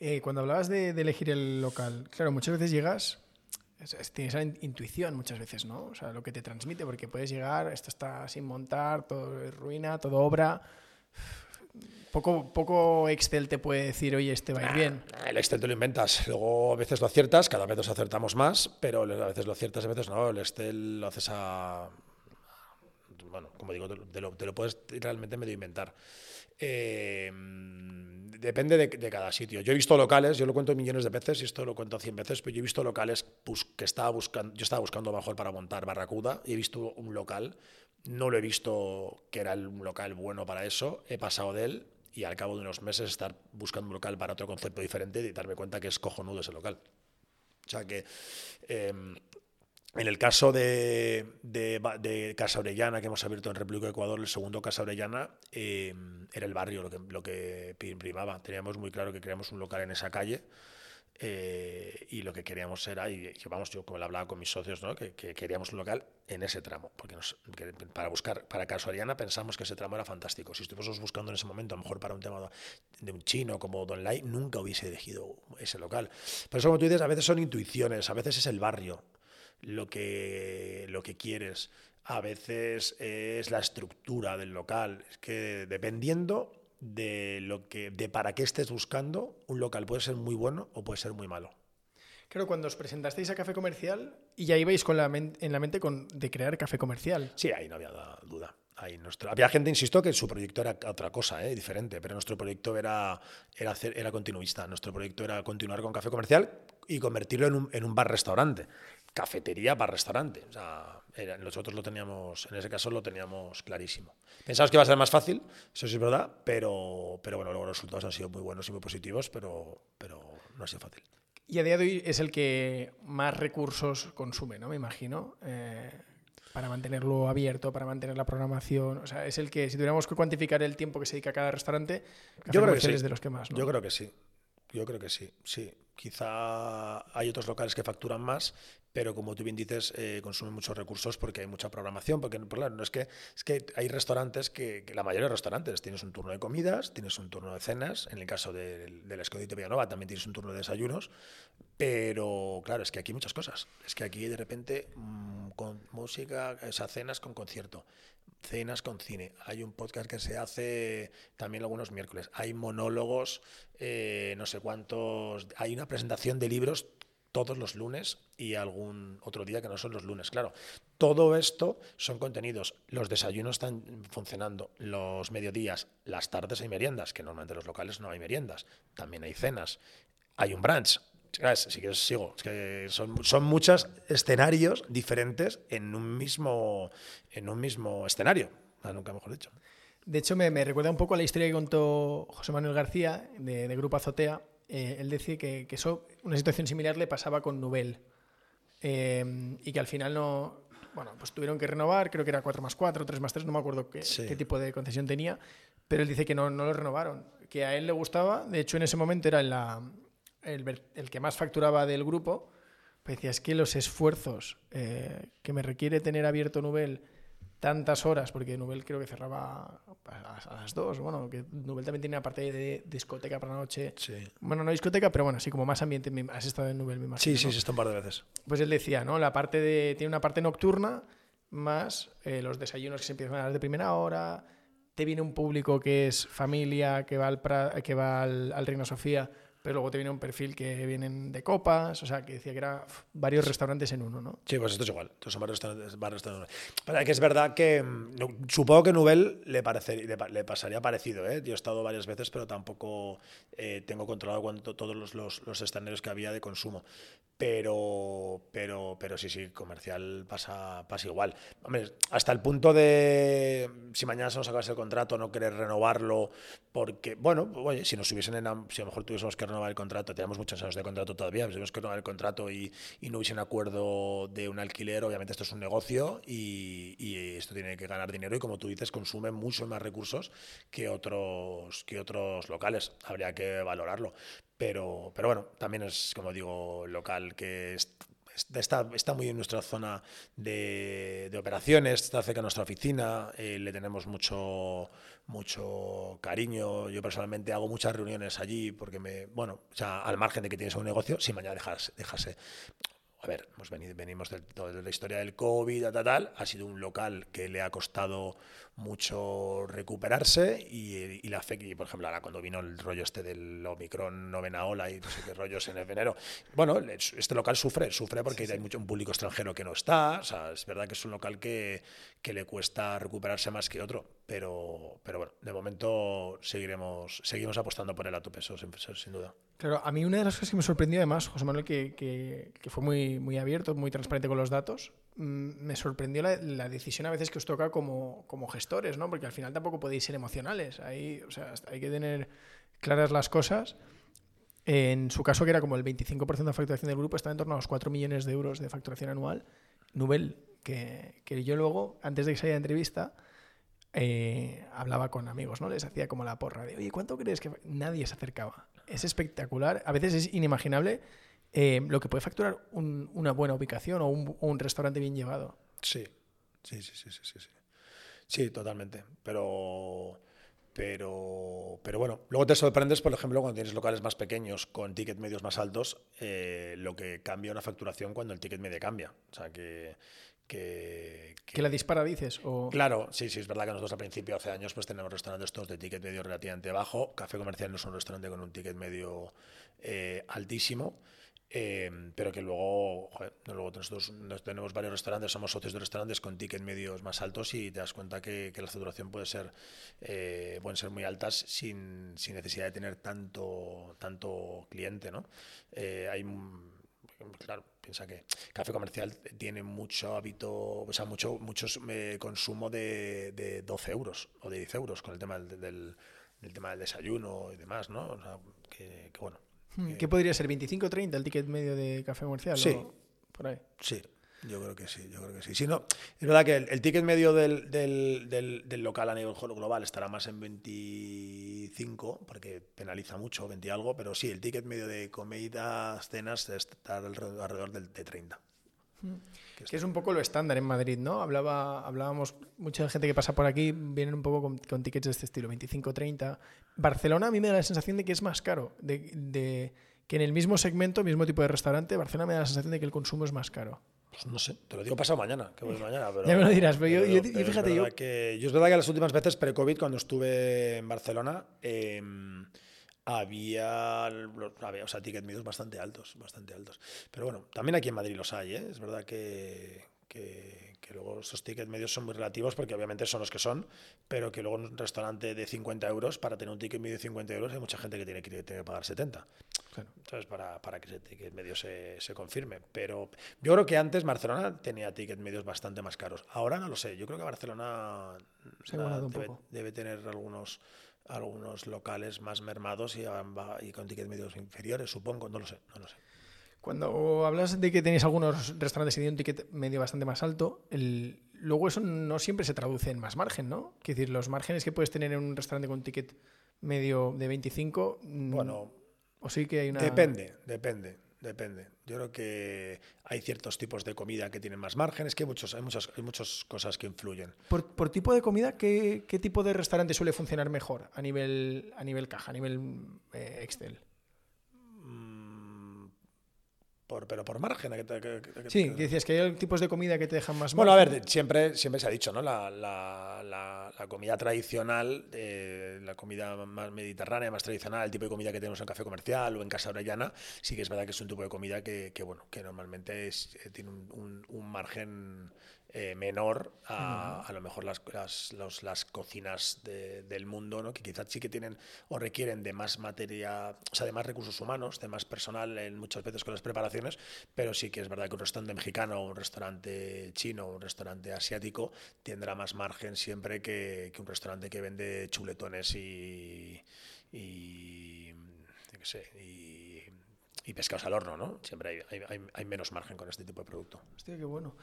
Eh, cuando hablabas de, de elegir el local, claro, muchas veces llegas tienes esa intuición muchas veces, ¿no? O sea, lo que te transmite, porque puedes llegar, esto está sin montar, todo es ruina, todo obra. Poco, poco Excel te puede decir, oye, este va a ir bien. El Excel te lo inventas, luego a veces lo aciertas, cada vez los acertamos más, pero a veces lo aciertas, a veces no. El Excel lo haces a. Bueno, como digo, te lo, te lo puedes realmente medio inventar. Eh, depende de, cada sitio. Yo he visto locales, yo lo cuento millones de veces y esto lo cuento cien veces, pero yo he visto locales que estaba buscando, yo estaba buscando mejor para montar Barracuda y he visto un local no lo he visto que era un local bueno para eso, he pasado de él y al cabo de unos meses estar buscando un local para otro concepto diferente y darme cuenta que es cojonudo ese local. O sea que em, en el caso de, Casa Orellana, que hemos abierto en República de Ecuador, el segundo Casa Orellana, em, era el barrio lo que, lo que primaba. Teníamos muy claro que queríamos un local en esa calle eh, y lo que queríamos era, y vamos, yo como le hablaba con mis socios, ¿no? que, queríamos un local en ese tramo, porque para buscar, para Casuariana pensamos que ese tramo era fantástico. Si estuviésemos buscando en ese momento, a lo mejor para un tema de un chino como Don Lai, nunca hubiese elegido ese local. Pero eso, como tú dices, a veces son intuiciones, a veces es el barrio lo que, lo que quieres, a veces es la estructura del local. Es que dependiendo de lo que de para qué estés buscando, un local puede ser muy bueno o puede ser muy malo. Claro, cuando os presentasteis a Café Comercial y ya ibais con la en la mente con, de crear Café Comercial. Sí, ahí no había duda. Ahí nuestro, había gente, insisto, que su proyecto era otra cosa, ¿eh? diferente, pero nuestro proyecto era, era, hacer, era continuista. Nuestro proyecto era continuar con Café Comercial y convertirlo en un, en un bar-restaurante. Cafetería, bar-restaurante. O sea, nosotros lo teníamos, en ese caso lo teníamos clarísimo. Pensamos que iba a ser más fácil, eso sí es verdad, pero, pero bueno, luego los resultados han sido muy buenos y muy positivos, pero, pero no ha sido fácil. Y a día de hoy es el que más recursos consume, ¿no? Me imagino. Eh, para mantenerlo abierto, para mantener la programación. O sea, es el que, si tuviéramos que cuantificar el tiempo que se dedica a cada restaurante, yo creo que sí. es de los que más. Yo creo que sí. Yo creo que sí, sí. Quizá hay otros locales que facturan más, pero como tú bien dices, eh, consumen muchos recursos porque hay mucha programación, porque pues claro, no es que, es que hay restaurantes que, la mayoría de restaurantes tienes un turno de comidas, tienes un turno de cenas, en el caso del, del Escondite Villanova también tienes un turno de desayunos, pero claro, es que aquí muchas cosas, es que aquí de repente mm, con música, esas cenas con concierto, cenas con cine, hay un podcast que se hace también algunos miércoles, hay monólogos, eh, no sé cuántos, hay una presentación de libros todos los lunes y algún otro día que no son los lunes. Claro, todo esto son contenidos. Los desayunos están funcionando, los mediodías, las tardes hay meriendas, que normalmente en los locales no hay meriendas, también hay cenas, hay un brunch. Si quieres, sigo. que son, son muchos escenarios diferentes en un mismo, en un mismo escenario. Nunca mejor dicho. De hecho, me, recuerda un poco a la historia que contó José Manuel García de, de Grupo Azotea, eh, él decía que, eso, una situación similar le pasaba con Nubel. Eh, y que al final no. Bueno, pues tuvieron que renovar, creo que era 4 más 4, 3 más 3, no me acuerdo qué, tipo de concesión tenía, pero él dice que no, no, lo renovaron, que a él le gustaba, de hecho en ese momento era la, el, el, que más facturaba del grupo, pues decía, es que los esfuerzos eh, que me requiere tener abierto Nubel tantas horas, porque Nubel creo que cerraba a, las dos. Bueno, que Nubel también tiene una parte de discoteca para la noche. Sí. Bueno, no discoteca, pero bueno, así como más ambiente. Has estado en Nubel, me imagino. Sí, sí, sí, está un par de veces. Pues él decía, ¿no? La parte de. Tiene una parte nocturna, más eh, los desayunos que se empiezan a dar de primera hora. Te viene un público que es familia, que va al, que va al, al Reina Sofía pero luego te viene un perfil que vienen de copas, o sea, que decía que era varios restaurantes en uno, ¿no? Sí, pues esto es igual, son varios restaurantes. Pero que es verdad que mm, supongo que Nubel le, le, pasaría parecido, ¿eh? Yo he estado varias veces, pero tampoco eh, tengo controlado cuánto, todos los, los, los que había de consumo. Pero, pero, pero sí, sí, comercial pasa, pasa igual. Hombre, hasta el punto de si mañana se nos acaba el contrato, no querer renovarlo, porque, bueno, oye, si nos hubiesen, si a lo mejor tuviésemos que renovar el contrato, tenemos muchos años de contrato todavía, si tuviésemos que renovar el contrato y, y no hubiese un acuerdo de un alquiler, obviamente esto es un negocio y, y, esto tiene que ganar dinero y como tú dices, consume muchos más recursos que otros, que otros locales. Habría que valorarlo. Pero, pero bueno, también es, como digo, local que está, está muy en nuestra zona de, de operaciones, está cerca de nuestra oficina, eh, le tenemos mucho, mucho cariño. Yo personalmente hago muchas reuniones allí porque me, bueno, o sea, al margen de que tienes un negocio, si mañana dejas, dejase a ver, venido, venimos de, de, la historia del COVID, tal, tal, ha sido un local que le ha costado mucho recuperarse y, y la fe, y por ejemplo, ahora cuando vino el rollo este del Omicron novena ola y no sé qué rollos en enero, bueno, este local sufre, sufre porque hay mucho un público extranjero que no está, o sea, es verdad que es un local que, que le cuesta recuperarse más que otro, pero, pero bueno, de momento seguiremos, seguimos apostando por el a tope, eso sin, sin duda. Claro, a mí una de las cosas que me sorprendió además, José Manuel, que, que, que fue muy, muy abierto, muy transparente con los datos, me sorprendió la, la decisión a veces que os toca como, como gestores, ¿no? Porque al final tampoco podéis ser emocionales. Ahí, o sea, hay que tener claras las cosas. En su caso, que era como el 25% de facturación del grupo, estaba en torno a los 4 millones de euros de facturación anual. Nubel, que, que yo luego, antes de que saliera la entrevista, eh, hablaba con amigos, ¿no? Les hacía como la porra de, oye, ¿cuánto crees que...? Nadie se acercaba. Es espectacular. A veces es inimaginable eh, lo que puede facturar un- una buena ubicación o un, restaurante bien llevado. Sí, sí, sí, sí, sí, sí, sí. Sí, totalmente. Pero, pero, pero bueno, luego te sorprendes, por ejemplo, cuando tienes locales más pequeños con ticket medios más altos, eh, lo que cambia una facturación cuando el ticket medio cambia. O sea, que... que, Que la dispara, dices. O... Claro, sí, sí, es verdad que nosotros al principio, hace años, pues tenemos restaurantes todos de ticket medio relativamente bajo. Café Comercial no es un restaurante con un ticket medio eh, altísimo, eh, pero que luego, joder, luego nosotros nos- tenemos varios restaurantes, somos socios de restaurantes con ticket medios más altos y te das cuenta que, la facturación puede ser, eh, pueden ser muy altas sin, sin necesidad de tener tanto, tanto cliente, ¿no? Eh, hay claro, piensa que café comercial tiene mucho hábito, o sea, mucho muchos, eh, consumo de, de 12 euros o de 10 euros con el tema del, del- del tema del desayuno y demás, ¿no? O sea, que bueno. ¿Qué podría ser? ¿25 30 el ticket medio de café comercial? Sí. o Por ahí. Sí, yo creo que sí, yo creo que sí. Si no, es verdad que el, el ticket medio del, del- del- del local a nivel global estará más en 25, porque penaliza mucho, 20 y algo, pero sí, el ticket medio de comidas, cenas, está alrededor, alrededor del, de 30. Que es un poco lo estándar en Madrid, ¿no? Hablaba, hablábamos, mucha gente que pasa por aquí vienen un poco con, con tickets de este estilo, 25, 30. Barcelona a mí me da la sensación de que es más caro, de, de que en el mismo segmento, mismo tipo de restaurante, Barcelona me da la sensación de que el consumo es más caro. Pues no sé, te lo digo pasado mañana, que voy mañana. Pero, Ya me lo dirás, pero yo- yo- yo pero es fíjate, verdad yo- Que, yo es verdad que las últimas veces pre-COVID, cuando estuve en Barcelona, eh, había, había, o sea, ticket medios bastante altos, bastante altos. Pero bueno, también aquí en Madrid los hay, ¿eh? Es verdad que, que, que luego esos tickets medios son muy relativos porque obviamente son los que son, pero que luego en un restaurante de 50 euros, para tener un ticket medio de 50 euros, hay mucha gente que tiene que, tiene que pagar 70. ¿sabes? Para, para que ese ticket medio se, se confirme. Pero yo creo que antes Barcelona tenía ticket medios bastante más caros. Ahora no lo sé. Yo creo que Barcelona Se un debe, poco. debe tener algunos, algunos locales más mermados y, y con ticket medios inferiores, supongo. No lo sé, no lo sé. Cuando hablas de que tenéis algunos restaurantes que tienen un ticket medio bastante más alto, el- luego eso no siempre se traduce en más margen, ¿no? Es decir, los márgenes que puedes tener en un restaurante con un ticket medio de 25, mm, Bueno, o sí que hay una... Depende, depende, depende. Yo creo que hay ciertos tipos de comida que tienen más margen. Es que hay, muchos, hay, muchas, hay muchas cosas que influyen. Por, por tipo de comida, ¿qué, qué tipo de restaurante suele funcionar mejor a nivel, a nivel caja, a nivel eh, Excel? Mm, Por, pero por margen. ¿a qué te- qué- Sí, que decías que hay tipos de comida que te dejan más Bueno, a ver, siempre, siempre se ha dicho, ¿no? La, la- la- la comida tradicional, eh, la comida más mediterránea, más tradicional, el tipo de comida que tenemos en café comercial o en casa orellana, sí que es verdad que es un tipo de comida que, que, bueno, que normalmente es- eh, tiene un, un- un margen eh, menor a, a lo mejor las, las, los- las cocinas de- del mundo, ¿no? Que quizás sí que tienen o requieren de más materia, o sea, de más recursos humanos, de más personal en muchas veces con las preparaciones, pero sí que es verdad que un restaurante mexicano, un restaurante chino, un restaurante asiático tendrá más margen siempre que, que un restaurante que vende chuletones y, y qué sé, y, y pescados al horno, ¿no? Siempre hay, hay- hay- hay menos margen con este tipo de producto. Hostia, qué bueno.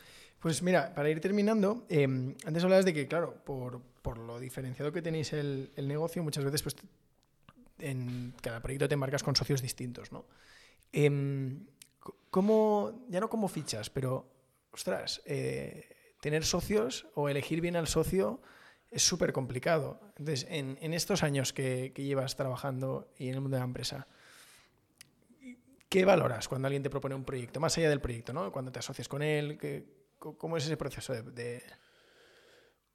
Pues mira, para ir terminando, eh, antes hablabas de que, claro, por, por lo diferenciado que tenéis el, el negocio, muchas veces pues, en cada proyecto te embarcas con socios distintos, ¿no? Em, c- ¿Cómo, ya no como fichas, pero, ostras, eh, tener socios o elegir bien al socio es súper complicado. Entonces, en, en estos años que, que llevas trabajando y en el mundo de la empresa, ¿Qué valoras cuando alguien te propone un proyecto? Más allá del proyecto, ¿no? Cuando te asocias con él, ¿qué- ¿cómo es ese proceso de...?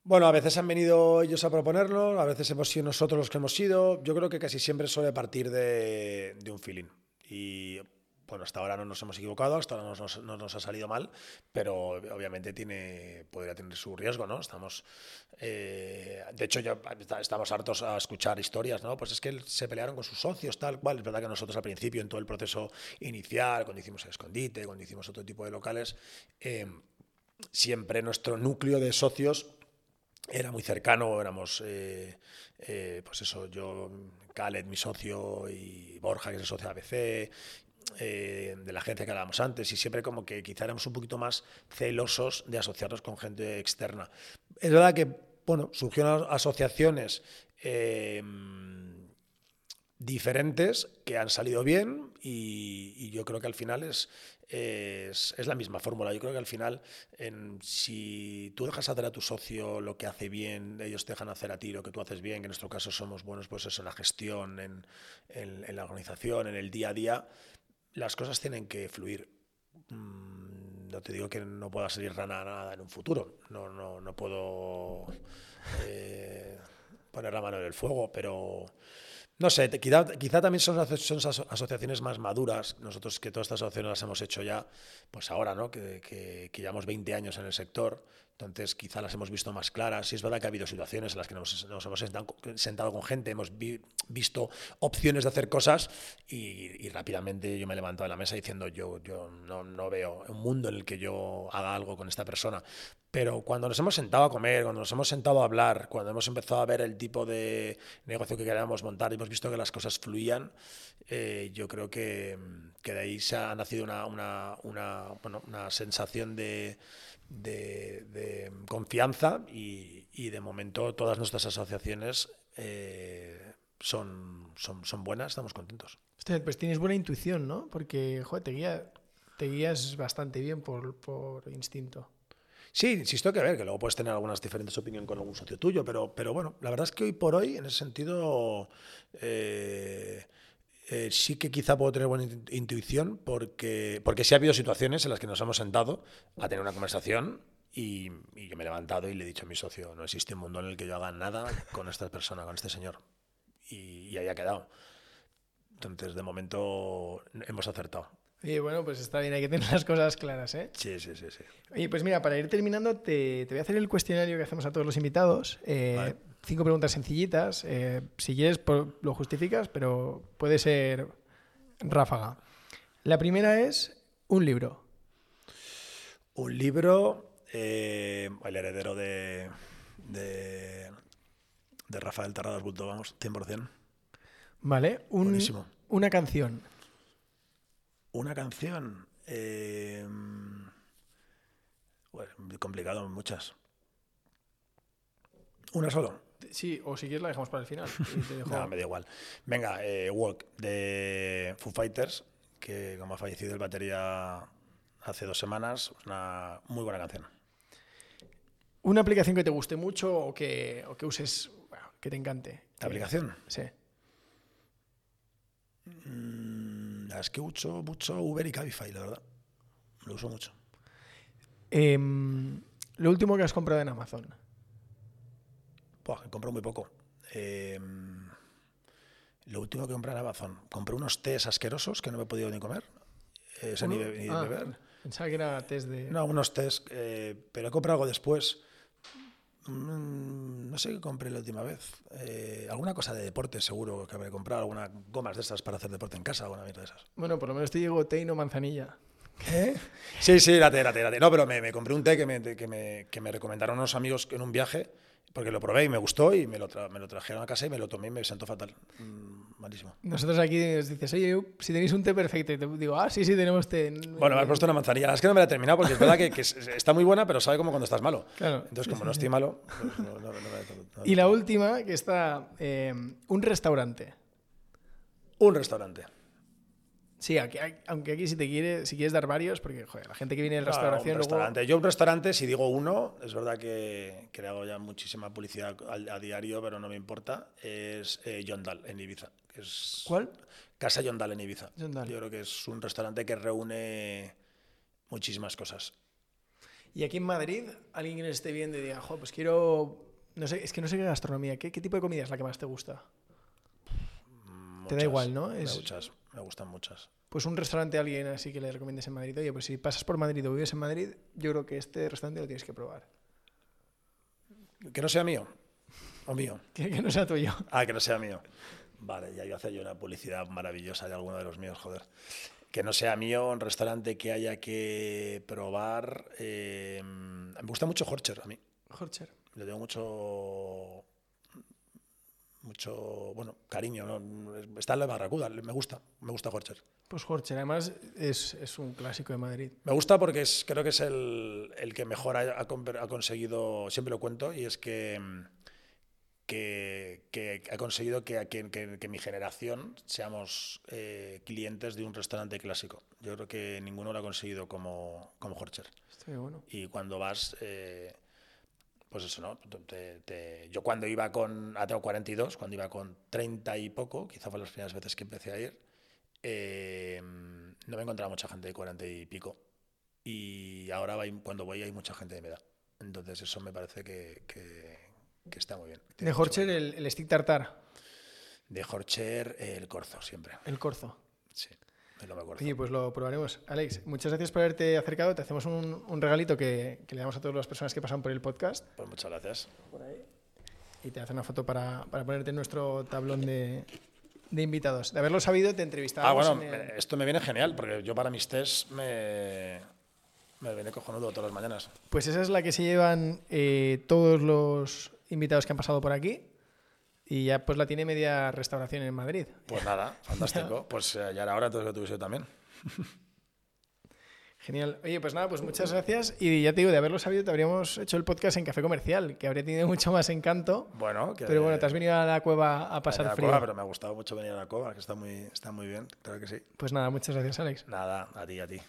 Bueno, a veces han venido ellos a proponerlo, a veces hemos sido nosotros los que hemos sido. Yo creo que casi siempre suele partir de, de un feeling. Y bueno, hasta ahora no nos hemos equivocado, hasta ahora no nos, no nos ha salido mal, pero obviamente tiene, podría tener su riesgo, ¿no? Estamos, eh, de hecho, ya estamos hartos a escuchar historias, ¿no? Pues es que se pelearon con sus socios, tal cual. Es verdad que nosotros al principio, en todo el proceso inicial, cuando hicimos el escondite, cuando hicimos otro tipo de locales, eh, siempre nuestro núcleo de socios era muy cercano, éramos, eh, eh, pues eso, yo, Khaled, mi socio, y Borja, que es el socio de ABC, eh, de la agencia que hablábamos antes, y siempre como que quizá éramos un poquito más celosos de asociarnos con gente externa. Es verdad que, bueno, surgieron asociaciones diferentes que han salido bien y, yo creo que al final es, es, la misma fórmula. Yo creo que al final, en, si tú dejas hacer a tu socio lo que hace bien, ellos te dejan hacer a ti lo que tú haces bien, que en nuestro caso somos buenos pues eso, en la gestión, en, en, la organización, en el día a día, las cosas tienen que fluir. Mm, no te digo que no pueda salir rana nada en un futuro, no, no, no puedo eh, poner la mano en el fuego, pero no sé, quizá, quizá también son, son, asociaciones más maduras. Nosotros que todas estas asociaciones las hemos hecho ya, pues ahora, ¿no? Que, que, que llevamos 20 años en el sector entonces, quizá las hemos visto más claras. Sí, es verdad que ha habido situaciones en las que nos, hemos sentado, con gente, hemos visto opciones de hacer cosas y, rápidamente yo me he levantado de la mesa diciendo yo, yo no, no, veo un mundo en el que yo haga algo con esta persona. Pero cuando nos hemos sentado a comer, cuando nos hemos sentado a hablar, cuando hemos empezado a ver el tipo de negocio que queríamos montar y hemos visto que las cosas fluían, eh, yo creo que, que, de ahí se ha nacido una, una, una, bueno, una sensación de de, confianza y, de momento todas nuestras asociaciones eh, son, son, buenas, estamos contentos. pues tienes buena intuición, ¿no? Porque te, te guías bastante bien por, instinto. Sí, insisto que a ver, que luego puedes tener algunas diferentes opiniones con algún socio tuyo, pero, pero bueno, la verdad es que hoy por hoy, en ese sentido, eh, eh, sí que quizá puedo tener buena intuición porque, porque sí ha habido situaciones en las que nos hemos sentado a tener una conversación y, yo me he levantado y le he dicho a mi socio, no existe un mundo en el que yo haga nada con esta persona, con este señor. Y, ahí ha quedado. Entonces, de momento hemos acertado. Y bueno, pues está bien, hay que tener las cosas claras, ¿eh? Sí, sí, sí. sí. Oye, pues mira, para ir terminando, te, te voy a hacer el cuestionario que hacemos a todos los invitados. Eh, cinco preguntas sencillitas. Eh, si quieres, lo justificas, pero puede ser ráfaga. La primera es un libro. Un libro, eh, El heredero de, de, Rafael Terradas Bulto, vamos, 100%. Vale, una canción. Una canción. Eh, bueno, complicado, muchas. ¿Una solo? Sí, o si quieres la dejamos para el final. no, me da igual. Venga, eh, Walk de Foo Fighters, que como ha fallecido el batería hace dos semanas, una muy buena canción. ¿Una aplicación que te guste mucho o que, o que uses, que te encante? ¿La aplicación? Sí. Mm, es que uso mucho Uber y Cabify, la verdad. Lo uso mucho. Em, lo último que has comprado en Amazon. Buah, compró muy poco. Em, lo último que compré en Amazon, compré unos tés asquerosos que no me he podido ni comer. ni, ah, beber. Pensaba que era tés de. No, unos tés, eh, pero he comprado algo después. Mm, no sé qué compré la última vez. Eh, alguna cosa de deporte, seguro que habré comprado. Algunas gomas de esas para hacer deporte en casa, alguna mierda de esas. Bueno, por lo menos te llegó té y no manzanilla. ¿Qué? Sí, sí, la té, la té, la té. No, pero me, me compré un té que me, que me, que me recomendaron unos amigos en un viaje porque lo probé y me gustó y me lo, me lo trajeron a casa y me lo tomé y me sentó fatal. Mm, malísimo. Nosotros aquí nos dices, oye, si tenéis un té perfecto, y te digo, ah, sí, sí, tenemos té. Bueno, me has puesto una manzanilla. Es que no me la he terminado porque es verdad que, está muy buena, pero sabe como cuando estás malo. Claro. Entonces, como no estoy malo, pues no, no, no, Y la última, que está, eh, un restaurante. Un restaurante. Sí, aunque aquí si te quiere, si quieres dar varios, porque la gente que viene de restauración. restaurante. Yo un restaurante, si digo uno, es verdad que, que le hago ya muchísima publicidad a, diario, pero no me importa. Es eh, Yondal en Ibiza. es ¿Cuál? Casa Yondal en Ibiza. Yo creo que es un restaurante que reúne muchísimas cosas. Y aquí en Madrid, alguien que esté viendo y diga, pues quiero. No sé, es que no sé qué gastronomía. ¿Qué, tipo de comida es la que más te gusta? te da igual, ¿no? Es... Muchas me gustan muchas. Pues un restaurante a alguien así que le recomiendes en Madrid. Oye, pues si pasas por Madrid o vives en Madrid, yo creo que este restaurante lo tienes que probar. Que no sea mío. O mío. Que, no sea tuyo. Ah, que no sea mío. Vale, ya yo hacer yo una publicidad maravillosa de alguno de los míos, joder. que no sea mío, un restaurante que haya que probar. eh, me gusta mucho Horcher a mí. Horcher. Le tengo mucho. Mucho, bueno, cariño. ¿no? Está en la Barracuda, me gusta, me gusta Horcher. Pues Horcher, además es, es un clásico de Madrid. Me gusta porque es, creo que es el, el que mejor ha, ha con- ha conseguido, siempre lo cuento, y es que, que, que ha conseguido que, que- que- mi generación seamos eh, clientes de un restaurante clásico. Yo creo que ninguno lo ha conseguido como, como Horcher. Bien bueno. Y cuando vas, eh, pues eso, ¿no? Te- te- yo cuando iba con, ahora tengo 42, cuando iba con 30 y poco, quizá fue las primeras veces que empecé a ir, eh, no me encontraba mucha gente de 40 y pico. Y ahora cuando voy hay mucha gente de mi edad. Entonces eso me parece que, que- que está muy bien. De Horcher el, el stick tartar, De Horcher, el corzo siempre. el corzo. Sí, me acuerdo. Oye, pues lo probaremos. Alex, muchas gracias por haberte acercado. Te hacemos un, un regalito que, que le damos a todas las personas que pasan por el podcast. Pues muchas gracias. Y te hace una foto para, para ponerte en nuestro tablón de, de invitados. De haberlo sabido, te Ah, entrevistábamos. bueno, en el- me- esto me viene genial, porque yo para mis test me, me viene cojonudo todas las mañanas. Pues esa es la que se llevan eh, todos los invitados que han pasado por aquí. Y ya pues la tiene media restauración en Madrid. Pues nada, fantástico. Pues eh, ya era hora entonces que tuviese yo también. Genial. Oye, pues nada, pues muchas gracias. Y ya te digo, de haberlo sabido, te habríamos hecho el podcast en Café Comercial, que habría tenido mucho más encanto. Bueno, que, Pero bueno, te has venido a la cueva a a pasar la frío. cueva, pero me ha gustado mucho venir a la cova, que está muy, está muy bien, claro que sí. Pues nada, muchas gracias, Alex. Nada, a ti, a ti.